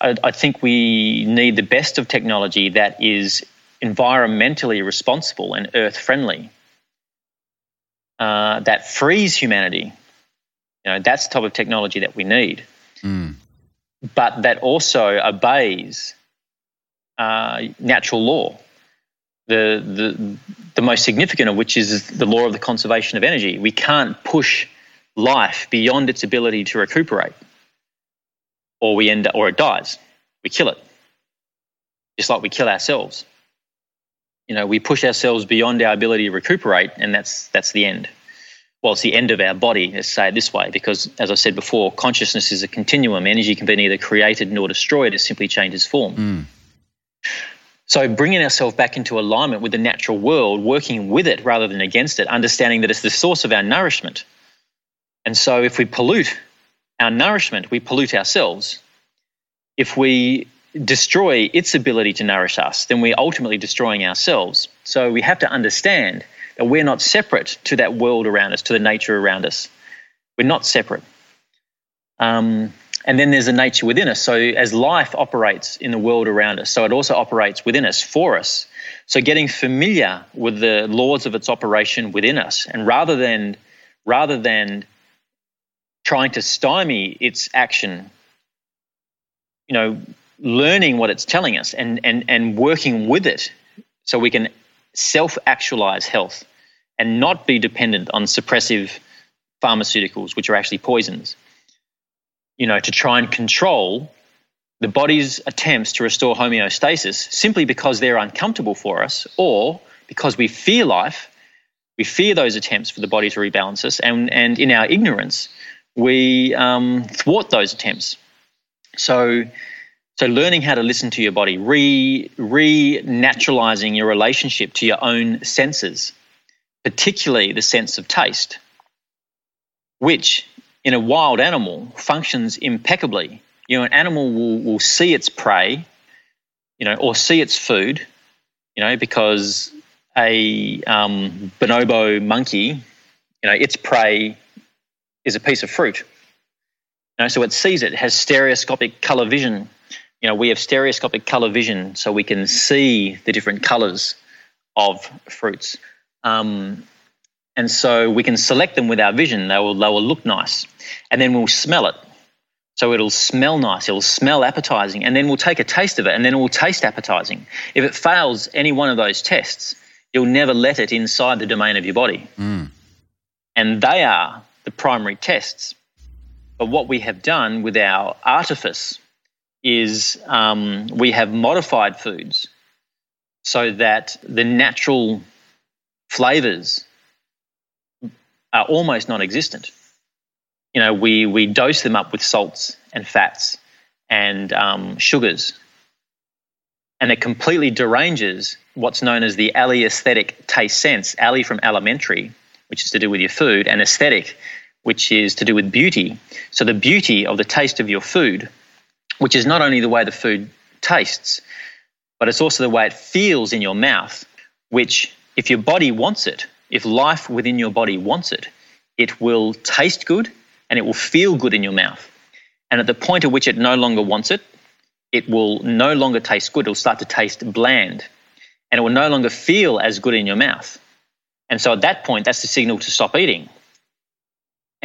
[SPEAKER 1] I, I think we need the best of technology that is environmentally responsible and earth friendly. Uh, that frees humanity. You know, that's the type of technology that we need.
[SPEAKER 2] Mm.
[SPEAKER 1] But that also obeys uh, natural law. The, the, the most significant of which is the law of the conservation of energy. We can't push life beyond its ability to recuperate, or we end or it dies. We kill it, just like we kill ourselves. You know, we push ourselves beyond our ability to recuperate, and that's that's the end. Well, it's the end of our body, let's say it this way, because as I said before, consciousness is a continuum. Energy can be neither created nor destroyed, it simply changes form.
[SPEAKER 2] Mm.
[SPEAKER 1] So, bringing ourselves back into alignment with the natural world, working with it rather than against it, understanding that it's the source of our nourishment. And so, if we pollute our nourishment, we pollute ourselves. If we destroy its ability to nourish us, then we're ultimately destroying ourselves. So, we have to understand that we're not separate to that world around us, to the nature around us. We're not separate. Um, and then there's a nature within us. So as life operates in the world around us, so it also operates within us for us. So getting familiar with the laws of its operation within us, and rather than rather than trying to stymie its action, you know, learning what it's telling us and and and working with it so we can self-actualize health and not be dependent on suppressive pharmaceuticals, which are actually poisons you know, to try and control the body's attempts to restore homeostasis simply because they're uncomfortable for us or because we fear life, we fear those attempts for the body to rebalance us, and, and in our ignorance, we um, thwart those attempts. So, so learning how to listen to your body, re re-naturalizing your relationship to your own senses, particularly the sense of taste, which in a wild animal functions impeccably. You know, an animal will, will see its prey, you know, or see its food, you know, because a um, bonobo monkey, you know, its prey is a piece of fruit. You know, so it sees it, it has stereoscopic color vision. You know, we have stereoscopic color vision, so we can see the different colors of fruits. Um, And so we can select them with our vision. They will, they will look nice. And then we'll smell it. So it'll smell nice, it'll smell appetizing, and then we'll take a taste of it, and then it will taste appetizing. If it fails any one of those tests, you'll never let it inside the domain of your body.
[SPEAKER 2] Mm.
[SPEAKER 1] And they are the primary tests. But what we have done with our artifice is um, we have modified foods so that the natural flavors are almost non existent you know, we, we dose them up with salts and fats and um, sugars. And it completely deranges what's known as the alliesthetic taste sense, alli from alimentary, which is to do with your food, and aesthetic, which is to do with beauty. So the beauty of the taste of your food, which is not only the way the food tastes, but it's also the way it feels in your mouth, which, if your body wants it, if life within your body wants it, it will taste good and it will feel good in your mouth. And at the point at which it no longer wants it, it will no longer taste good. It'll start to taste bland and it will no longer feel as good in your mouth. And so at that point, that's the signal to stop eating.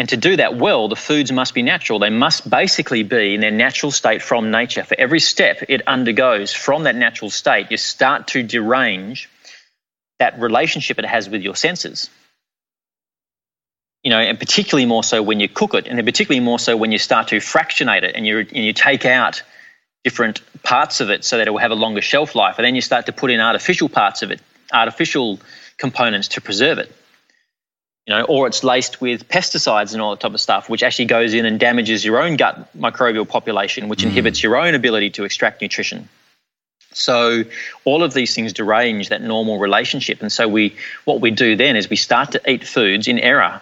[SPEAKER 1] And to do that well, the foods must be natural. They must basically be in their natural state from nature. For every step it undergoes from that natural state, you start to derange that relationship it has with your senses you know, and particularly more so when you cook it, and then particularly more so when you start to fractionate it and you and you take out different parts of it so that it will have a longer shelf life, and then you start to put in artificial parts of it, artificial components to preserve it. You know, or it's laced with pesticides and all that type of stuff, which actually goes in and damages your own gut microbial population, which mm. inhibits your own ability to extract nutrition. So all of these things derange that normal relationship. And so we what we do then is we start to eat foods in error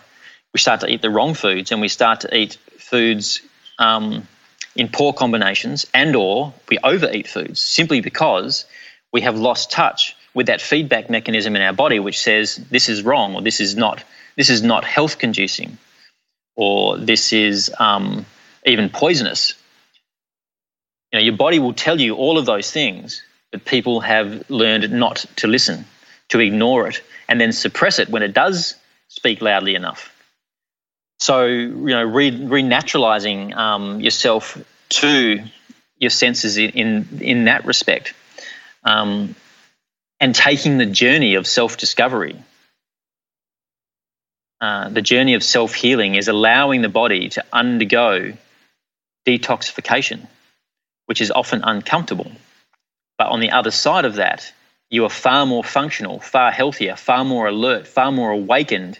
[SPEAKER 1] we start to eat the wrong foods and we start to eat foods um, in poor combinations and or we overeat foods simply because we have lost touch with that feedback mechanism in our body which says this is wrong or this is not this is not health conducing or this is um, even poisonous you know your body will tell you all of those things but people have learned not to listen to ignore it and then suppress it when it does speak loudly enough so, you know, re- renaturalizing um, yourself to your senses in, in, in that respect um, and taking the journey of self discovery. Uh, the journey of self healing is allowing the body to undergo detoxification, which is often uncomfortable. But on the other side of that, you are far more functional, far healthier, far more alert, far more awakened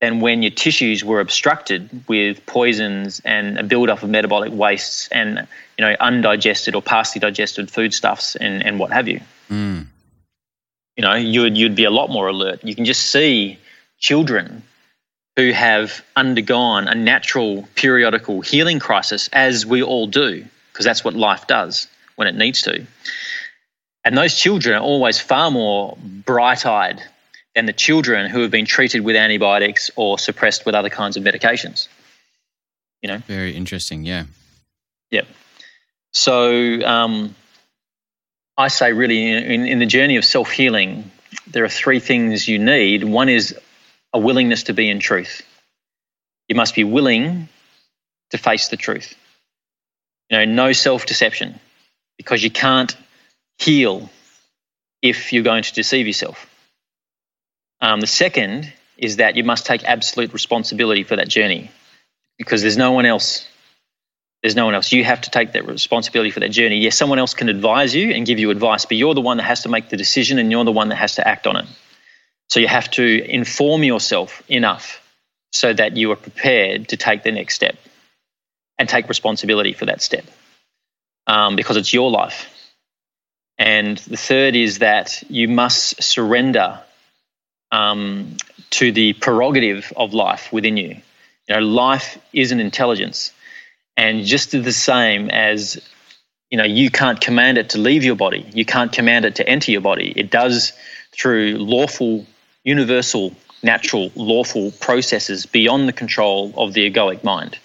[SPEAKER 1] than when your tissues were obstructed with poisons and a buildup of metabolic wastes and you know undigested or partially digested foodstuffs and, and what have you.
[SPEAKER 2] Mm.
[SPEAKER 1] You know, you'd you'd be a lot more alert. You can just see children who have undergone a natural periodical healing crisis, as we all do, because that's what life does when it needs to. And those children are always far more bright eyed than the children who have been treated with antibiotics or suppressed with other kinds of medications. You know,
[SPEAKER 2] very interesting. Yeah.
[SPEAKER 1] Yeah. So um, I say, really, in, in the journey of self healing, there are three things you need. One is a willingness to be in truth. You must be willing to face the truth. You know, no self deception, because you can't heal if you're going to deceive yourself. Um, the second is that you must take absolute responsibility for that journey because there's no one else. There's no one else. You have to take that responsibility for that journey. Yes, someone else can advise you and give you advice, but you're the one that has to make the decision and you're the one that has to act on it. So you have to inform yourself enough so that you are prepared to take the next step and take responsibility for that step um, because it's your life. And the third is that you must surrender um, to the prerogative of life within you. You know, life is an intelligence, and just the same as you know, you can't command it to leave your body. You can't command it to enter your body. It does through lawful, universal, natural, lawful processes beyond the control of the egoic mind.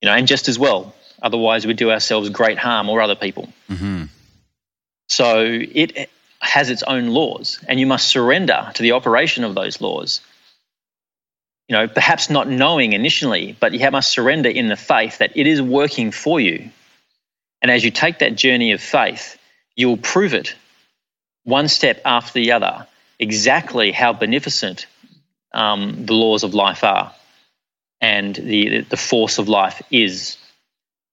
[SPEAKER 1] You know, and just as well. Otherwise, we do ourselves great harm or other people.
[SPEAKER 2] Mm-hmm.
[SPEAKER 1] So it has its own laws, and you must surrender to the operation of those laws. you know, perhaps not knowing initially, but you must surrender in the faith that it is working for you. And as you take that journey of faith, you'll prove it one step after the other exactly how beneficent um, the laws of life are and the, the force of life is.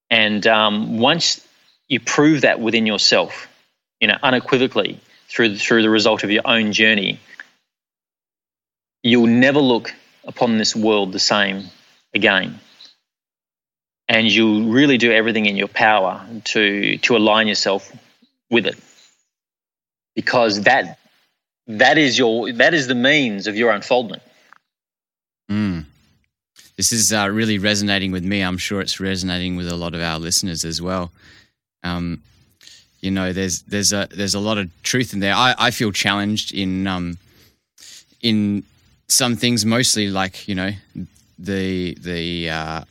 [SPEAKER 1] And um, once you prove that within yourself, you know, unequivocally through, through the result of your own journey, you'll never look upon this world the same again. And you'll really do everything in your power to, to align yourself with it. Because that that is your that is the means of your unfoldment.
[SPEAKER 2] Mm. This is uh, really resonating with me. I'm sure it's resonating with a lot of our listeners as well. Um, you know, there's there's a there's a lot of truth in there. I, I feel challenged in um, in some things, mostly like you know the the uh,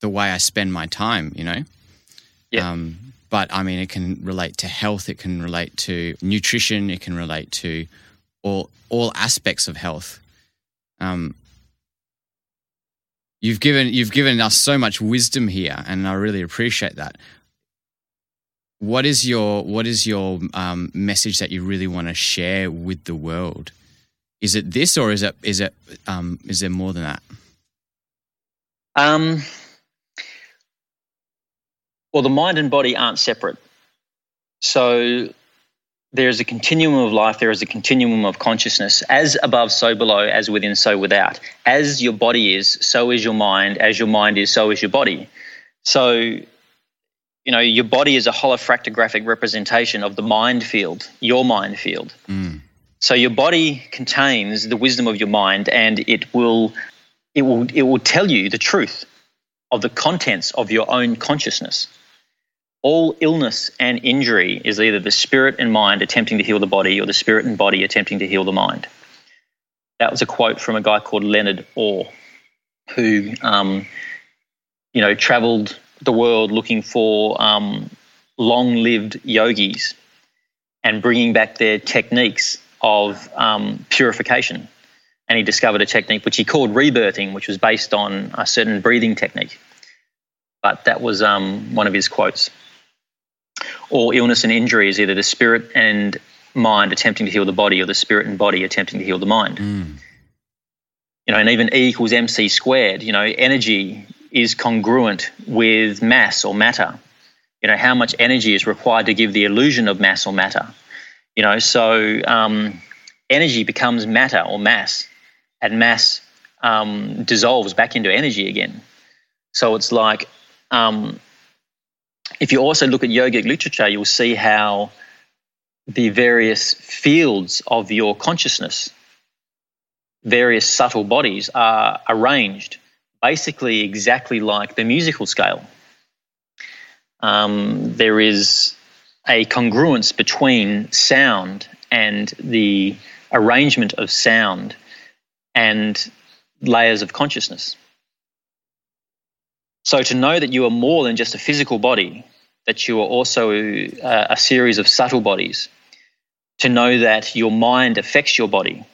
[SPEAKER 2] the way I spend my time. You know,
[SPEAKER 1] yeah.
[SPEAKER 2] Um, but I mean, it can relate to health. It can relate to nutrition. It can relate to all all aspects of health. Um, you've given you've given us so much wisdom here, and I really appreciate that. What is your what is your um, message that you really want to share with the world? Is it this, or is it is it um, is there more than that?
[SPEAKER 1] Um, well, the mind and body aren't separate. So there is a continuum of life, there is a continuum of consciousness, as above, so below, as within, so without. As your body is, so is your mind. As your mind is, so is your body. So, you know, your body is a holofractographic representation of the mind field, your mind field.
[SPEAKER 2] Mm.
[SPEAKER 1] So your body contains the wisdom of your mind, and it will, it will, it will tell you the truth of the contents of your own consciousness. All illness and injury is either the spirit and mind attempting to heal the body, or the spirit and body attempting to heal the mind. That was a quote from a guy called Leonard Orr, who, um, you know, travelled the world looking for um, long-lived yogis and bringing back their techniques of um, purification. And he discovered a technique which he called rebirthing, which was based on a certain breathing technique. But that was um, one of his quotes. All illness and injury is either the spirit and mind attempting to heal the body or the spirit and body attempting to heal the mind.
[SPEAKER 2] Mm.
[SPEAKER 1] You know, and even E equals mc squared, you know, energy is congruent with mass or matter. You know, how much energy is required to give the illusion of mass or matter. You know, so um, energy becomes matter or mass, and mass um, dissolves back into energy again. So it's like um, if you also look at yogic literature, you'll see how the various fields of your consciousness, various subtle bodies, are arranged basically exactly like the musical scale. Um, there is a congruence between sound and the arrangement of sound and layers of consciousness. So to know that you are more than just a physical body, that you are also a, a series of subtle bodies, to know that your mind affects your body,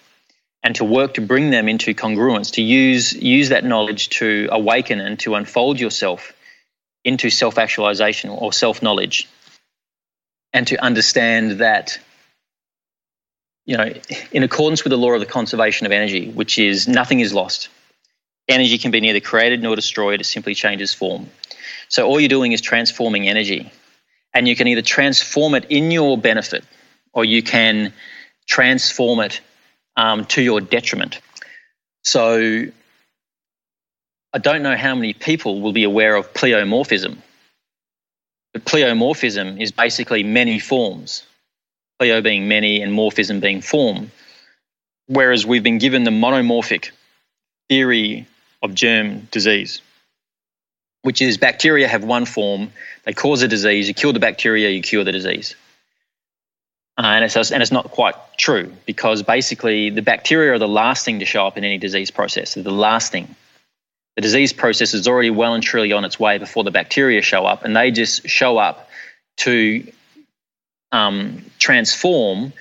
[SPEAKER 1] and to work to bring them into congruence, to use use that knowledge to awaken and to unfold yourself into self-actualization or self-knowledge and to understand that you know in accordance with the law of the conservation of energy which is nothing is lost energy can be neither created nor destroyed it simply changes form. So all you're doing is transforming energy. And you can either transform it in your benefit or you can transform it um, to your detriment. So i don't know how many people will be aware of pleomorphism. But pleomorphism is basically many forms, pleo being many and morphism being form. Whereas we've been given the monomorphic theory of germ disease, which is bacteria have one form, they cause a disease, you kill the bacteria, you cure the disease. Uh, and, it's, and it's not quite true because basically the bacteria are the last thing to show up in any disease process. They're the last thing the disease process is already well and truly on its way before the bacteria show up, and they just show up to um, transform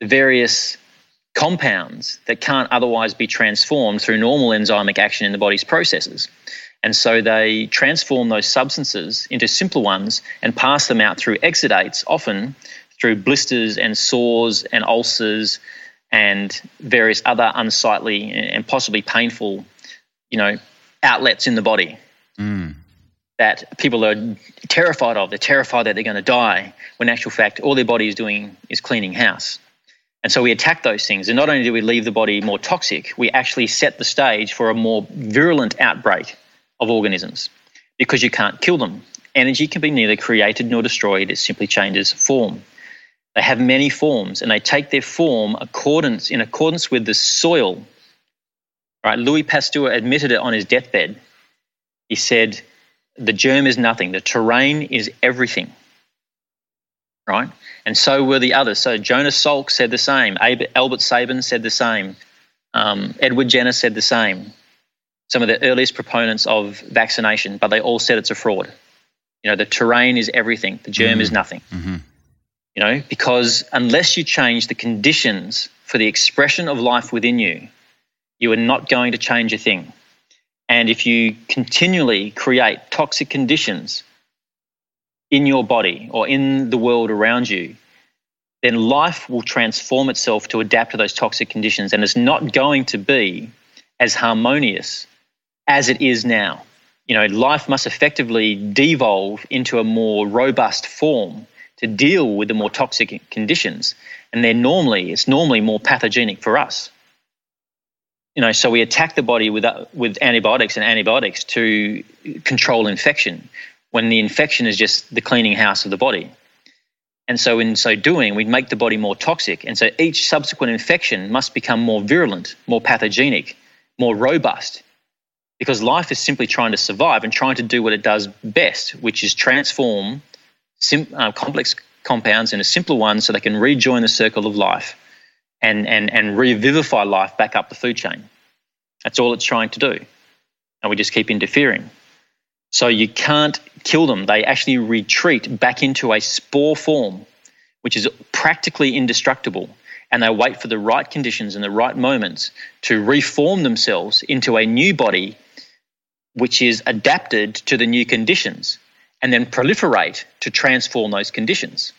[SPEAKER 1] the various compounds that can't otherwise be transformed through normal enzymic action in the body's processes. And so they transform those substances into simpler ones and pass them out through exudates, often through blisters and sores and ulcers and various other unsightly and possibly painful, you know, outlets in the body. Mm that people are terrified of. They're terrified that they're going to die, when in actual fact, all their body is doing is cleaning house. And so we attack those things. And not only do we leave the body more toxic, we actually set the stage for a more virulent outbreak of organisms because you can't kill them. Energy can be neither created nor destroyed, it simply changes form. They have many forms and they take their form accordance in accordance with the soil. Right? Louis Pasteur admitted it on his deathbed. He said, the germ is nothing, the terrain is everything. Right? And so were the others. So Jonas Salk said the same. Albert Sabin said the same. Um, Edward Jenner said the same. Some of the earliest proponents of vaccination, but they all said it's a fraud. You know, the terrain is everything, the germ mm-hmm. is nothing. Mm-hmm. You know, because unless you change the conditions for the expression of life within you, you are not going to change a thing. And if you continually create toxic conditions in your body or in the world around you, then life will transform itself to adapt to those toxic conditions. And it's not going to be as harmonious as it is now. You know, life must effectively devolve into a more robust form to deal with the more toxic conditions. And they're normally, it's normally more pathogenic for us you know, so we attack the body with uh, with antibiotics and antibiotics to control infection, when the infection is just the cleaning house of the body. And so, in so doing, we make the body more toxic. And so, each subsequent infection must become more virulent, more pathogenic, more robust, because life is simply trying to survive and trying to do what it does best, which is transform sim- uh, complex compounds into simpler ones so they can rejoin the circle of life and, and, and revivify life back up the food chain. That's all it's trying to do. And we just keep interfering. So you can't kill them. They actually retreat back into a spore form, which is practically indestructible. And they wait for the right conditions and the right moments to reform themselves into a new body, which is adapted to the new conditions, and then proliferate to transform those conditions.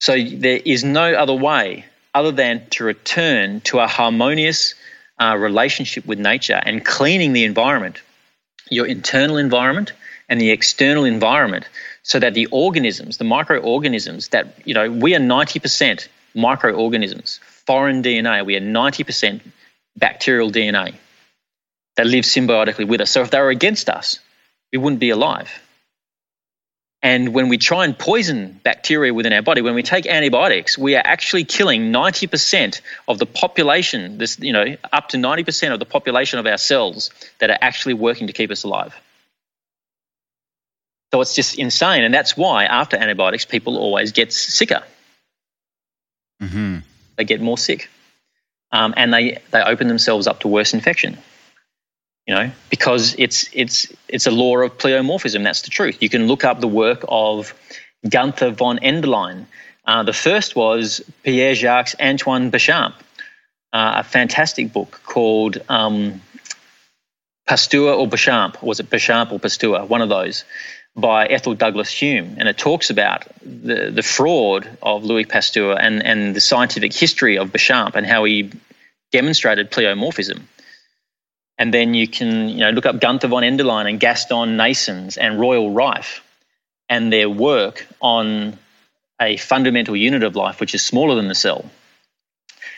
[SPEAKER 1] So there is no other way other than to return to a harmonious uh, relationship with nature and cleaning the environment, your internal environment and the external environment, so that the organisms, the microorganisms that, you know, we are 90% microorganisms, foreign DNA, we are 90% bacterial DNA that live symbiotically with us. So if they were against us, we wouldn't be alive. And when we try and poison bacteria within our body, when we take antibiotics, we are actually killing 90% of the population, this, you know, up to 90% of the population of our cells that are actually working to keep us alive. So it's just insane. And that's why after antibiotics, people always get sicker. Mm-hmm. They get more sick. Um, and they, they open themselves up to worse infection you know, because it's it's it's a law of pleomorphism. That's the truth. You can look up the work of Gunther von Enderlein. Uh, the first was Pierre Jacques Antoine Béchamp, uh, a fantastic book called um, Pasteur or Béchamp, was it Béchamp or Pasteur? One of those, by Ethel Douglas Hume, and it talks about the the fraud of Louis Pasteur and and the scientific history of Béchamp and how he demonstrated pleomorphism. And then you can you know, look up Gunther von Enderlein and Gaston Naessens and Royal Rife and their work on a fundamental unit of life which is smaller than the cell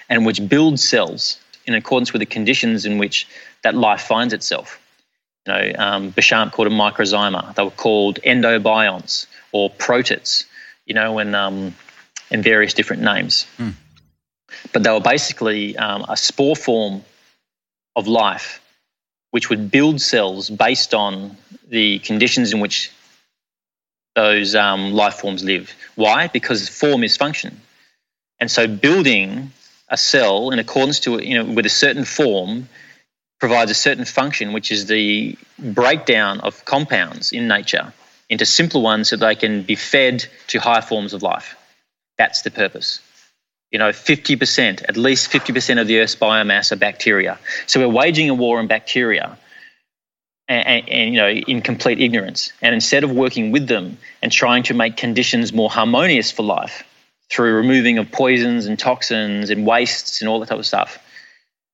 [SPEAKER 1] and which builds cells in accordance with the conditions in which that life finds itself. You know, um, called them microzyma. They were called endobionts or protists, you know, and, um, and various different names. Mm. But they were basically um, a spore form of life which would build cells based on the conditions in which those um, life forms live. Why? Because form is function. And so building a cell in accordance to you know with a certain form provides a certain function, which is the breakdown of compounds in nature into simpler ones so they can be fed to higher forms of life. That's the purpose. You know, 50%, at least 50% of the Earth's biomass are bacteria. So we're waging a war on bacteria and, and, you know in complete ignorance and instead of working with them and trying to make conditions more harmonious for life through removing of poisons and toxins and wastes and all that type of stuff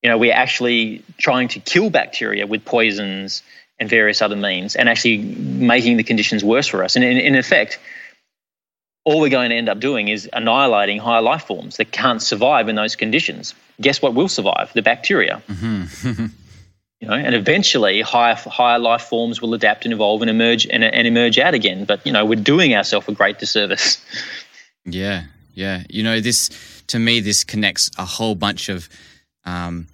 [SPEAKER 1] you know we're actually trying to kill bacteria with poisons and various other means and actually making the conditions worse for us and in, in effect all we're going to end up doing is annihilating higher life forms that can't survive in those conditions guess what will survive the bacteria mm-hmm. you know, and eventually higher higher life forms will adapt and evolve and emerge and, and emerge out again. But you know, we're doing ourselves a great disservice.
[SPEAKER 2] Yeah, yeah. You know, this to me, this connects a whole bunch of um,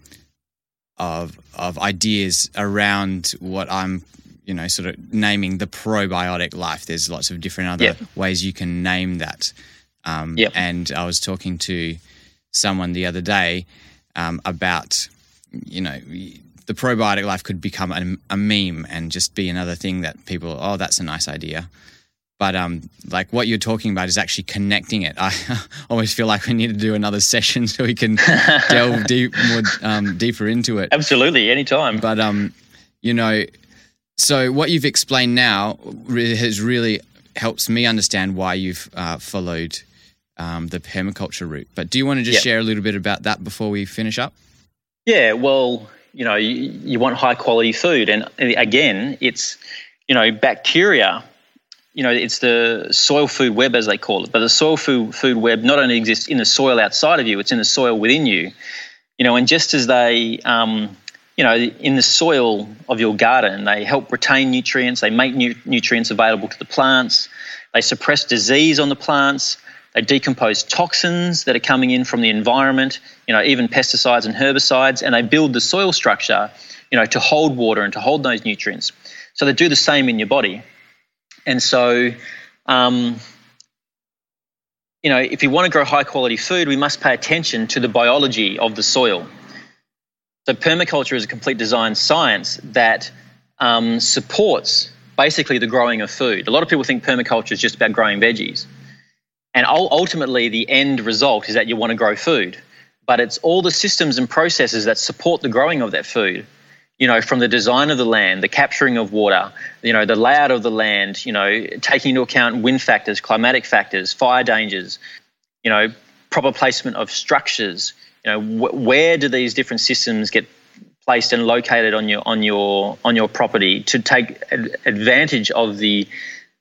[SPEAKER 2] of of ideas around what I'm you know sort of naming the probiotic life. There's lots of different other yep. ways you can name that. Um, yep. And I was talking to someone the other day um, about you know the probiotic life could become a, a, meme and just be another thing that people, oh, that's a nice idea. But um, like what you're talking about is actually connecting it. I always feel like we need to do another session so we can delve deep, more um, deeper into it.
[SPEAKER 1] Absolutely, anytime.
[SPEAKER 2] But um, you know, so what you've explained now has really helps me understand why you've uh, followed um, the permaculture route. But do you want to just yep. share a little bit about that before we finish up?
[SPEAKER 1] Yeah, well, you know you, you want high quality food and again it's you know bacteria you know it's the soil food web as they call it but the soil food food web not only exists in the soil outside of you it's in the soil within you you know and just as they um, you know in the soil of your garden they help retain nutrients they make nu- nutrients available to the plants they suppress disease on the plants they decompose toxins that are coming in from the environment, you know, even pesticides and herbicides, and they build the soil structure, you know, to hold water and to hold those nutrients. So they do the same in your body. And so, um, you know, if you want to grow high quality food, we must pay attention to the biology of the soil. So permaculture is a complete design science that um, supports basically the growing of food. A lot of people think permaculture is just about growing veggies. And ultimately, the end result is that you want to grow food. But it's all the systems and processes that support the growing of that food. You know, from the design of the land, the capturing of water, you know, the layout of the land, you know, taking into account wind factors, climatic factors, fire dangers, you know, proper placement of structures. You know, wh- where do these different systems get placed and located on your on your on your property to take advantage of the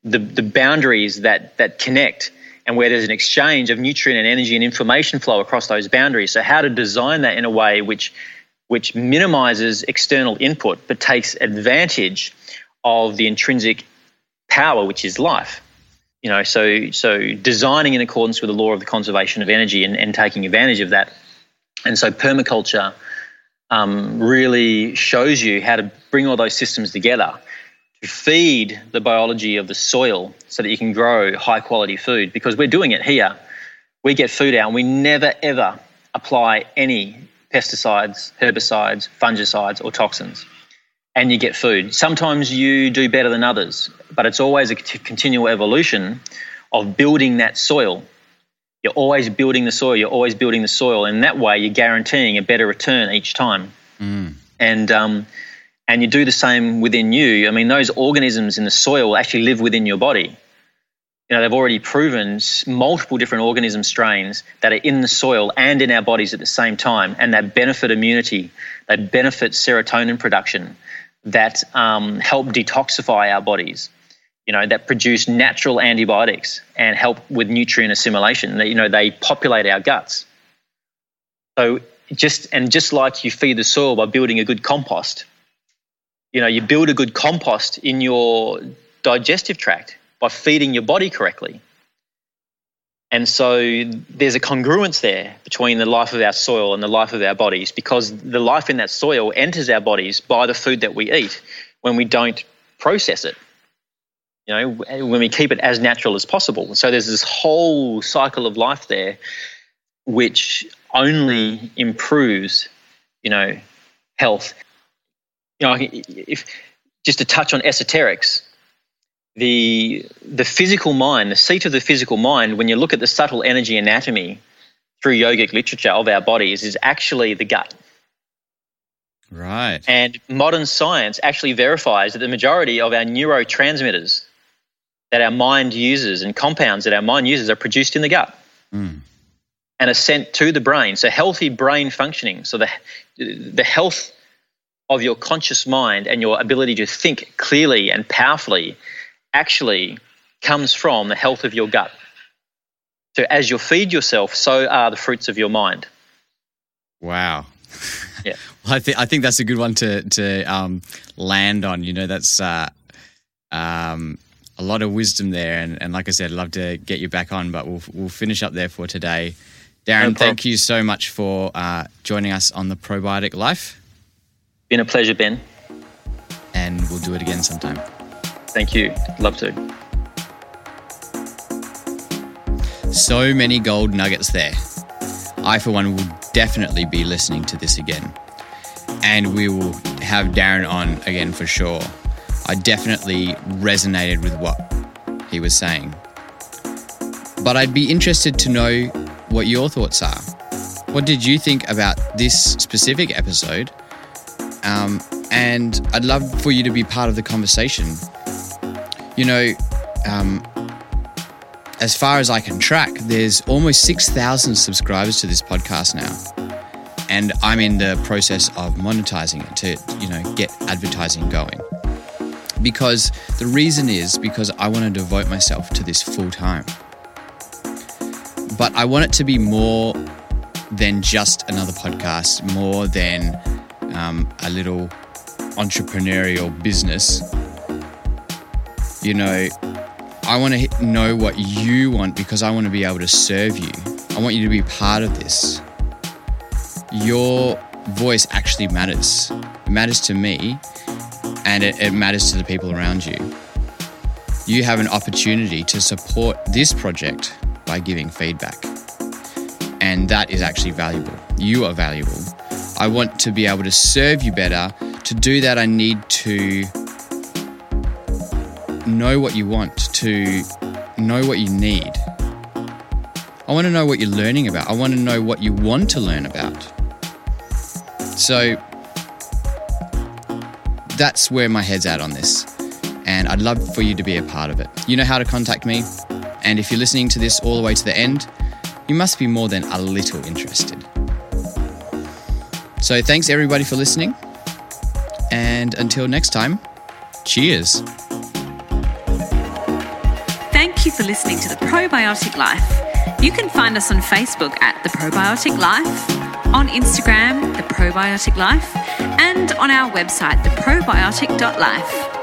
[SPEAKER 1] the, the boundaries that that connect and where there's an exchange of nutrient and energy and information flow across those boundaries. So how to design that in a way which which minimizes external input but takes advantage of the intrinsic power which is life. You know, so so designing in accordance with the law of the conservation of energy and, and taking advantage of that. And so permaculture um, really shows you how to bring all those systems together to feed the biology of the soil so that you can grow high quality food because we're doing it here. We get food out and we never ever apply any pesticides, herbicides, fungicides, or toxins, and you get food. Sometimes you do better than others, but it's always a continual evolution of building that soil. You're always building the soil, you're always building the soil, and that way you're guaranteeing a better return each time. Mm. And um, and you do the same within you, I mean, those organisms in the soil actually live within your body. You know, they've already proven multiple different organism strains that are in the soil and in our bodies at the same time, and that benefit immunity, they benefit serotonin production, that um, help detoxify our bodies, you know, that produce natural antibiotics and help with nutrient assimilation. That, you know, they populate our guts. So just and just like you feed the soil by building a good compost, you know, you build a good compost in your digestive tract by feeding your body correctly. And so there's a congruence there between the life of our soil and the life of our bodies because the life in that soil enters our bodies by the food that we eat when we don't process it. You know, when we keep it as natural as possible. So there's this whole cycle of life there which only improves, you know, health you know, if just to touch on esoterics, the the physical mind, the seat of the physical mind, when you look at the subtle energy anatomy through yogic literature of our bodies is actually the gut.
[SPEAKER 2] Right.
[SPEAKER 1] And modern science actually verifies that the majority of our neurotransmitters that our mind uses and compounds that our mind uses are produced in the gut
[SPEAKER 2] Mm.
[SPEAKER 1] and are sent to the brain. So healthy brain functioning. So the the health of your conscious mind and your ability to think clearly and powerfully actually comes from the health of your gut. So as you feed yourself, so are the fruits of your mind.
[SPEAKER 2] Wow.
[SPEAKER 1] Yeah.
[SPEAKER 2] well, I think I think that's a good one to to um, land on. You know, that's uh, um, a lot of wisdom there, and, and like I said, I'd love to get you back on, but we'll we'll finish up there for today. Darren,
[SPEAKER 1] problem.
[SPEAKER 2] thank you so much for uh, joining us on the Probiotic Life,
[SPEAKER 1] Been a pleasure, Ben.
[SPEAKER 2] and we'll do it again sometime.
[SPEAKER 1] Thank you. Love to.
[SPEAKER 2] So many gold nuggets there. I, for one, will definitely be listening to this again. And we will have Darren on again for sure. I definitely resonated with what he was saying. But I'd be interested to know what your thoughts are. What did you think about this specific episode? Um, and I'd love for you to be part of the conversation. You know, um, as far as I can track, there's almost 6,000 subscribers to this podcast now. And I'm in the process of monetizing it to, you know, get advertising going. Because the reason is because I want to devote myself to this full time. But I want it to be more than just another podcast, more than um, a little entrepreneurial business. You know, I want to know what you want because I want to be able to serve you. I want you to be part of this. Your voice actually matters. It matters to me and it, it matters to the people around you. You have an opportunity to support this project by giving feedback. And that is actually valuable. You are valuable. I want to be able to serve you better. To do that, I need to know what you want, to know what you need. I want to know what you're learning about. I want to know what you want to learn about. So that's where my head's at on this. And I'd love for you to be a part of it. You know how to contact me. And if you're listening to this all the way to the end, you must be more than a little interested. So thanks everybody for listening. And until next time, cheers.
[SPEAKER 3] Thank you for listening to The Probiotic Life. You can find us on Facebook at The Probiotic Life, on Instagram, The Probiotic Life, and on our website, theprobiotic.life.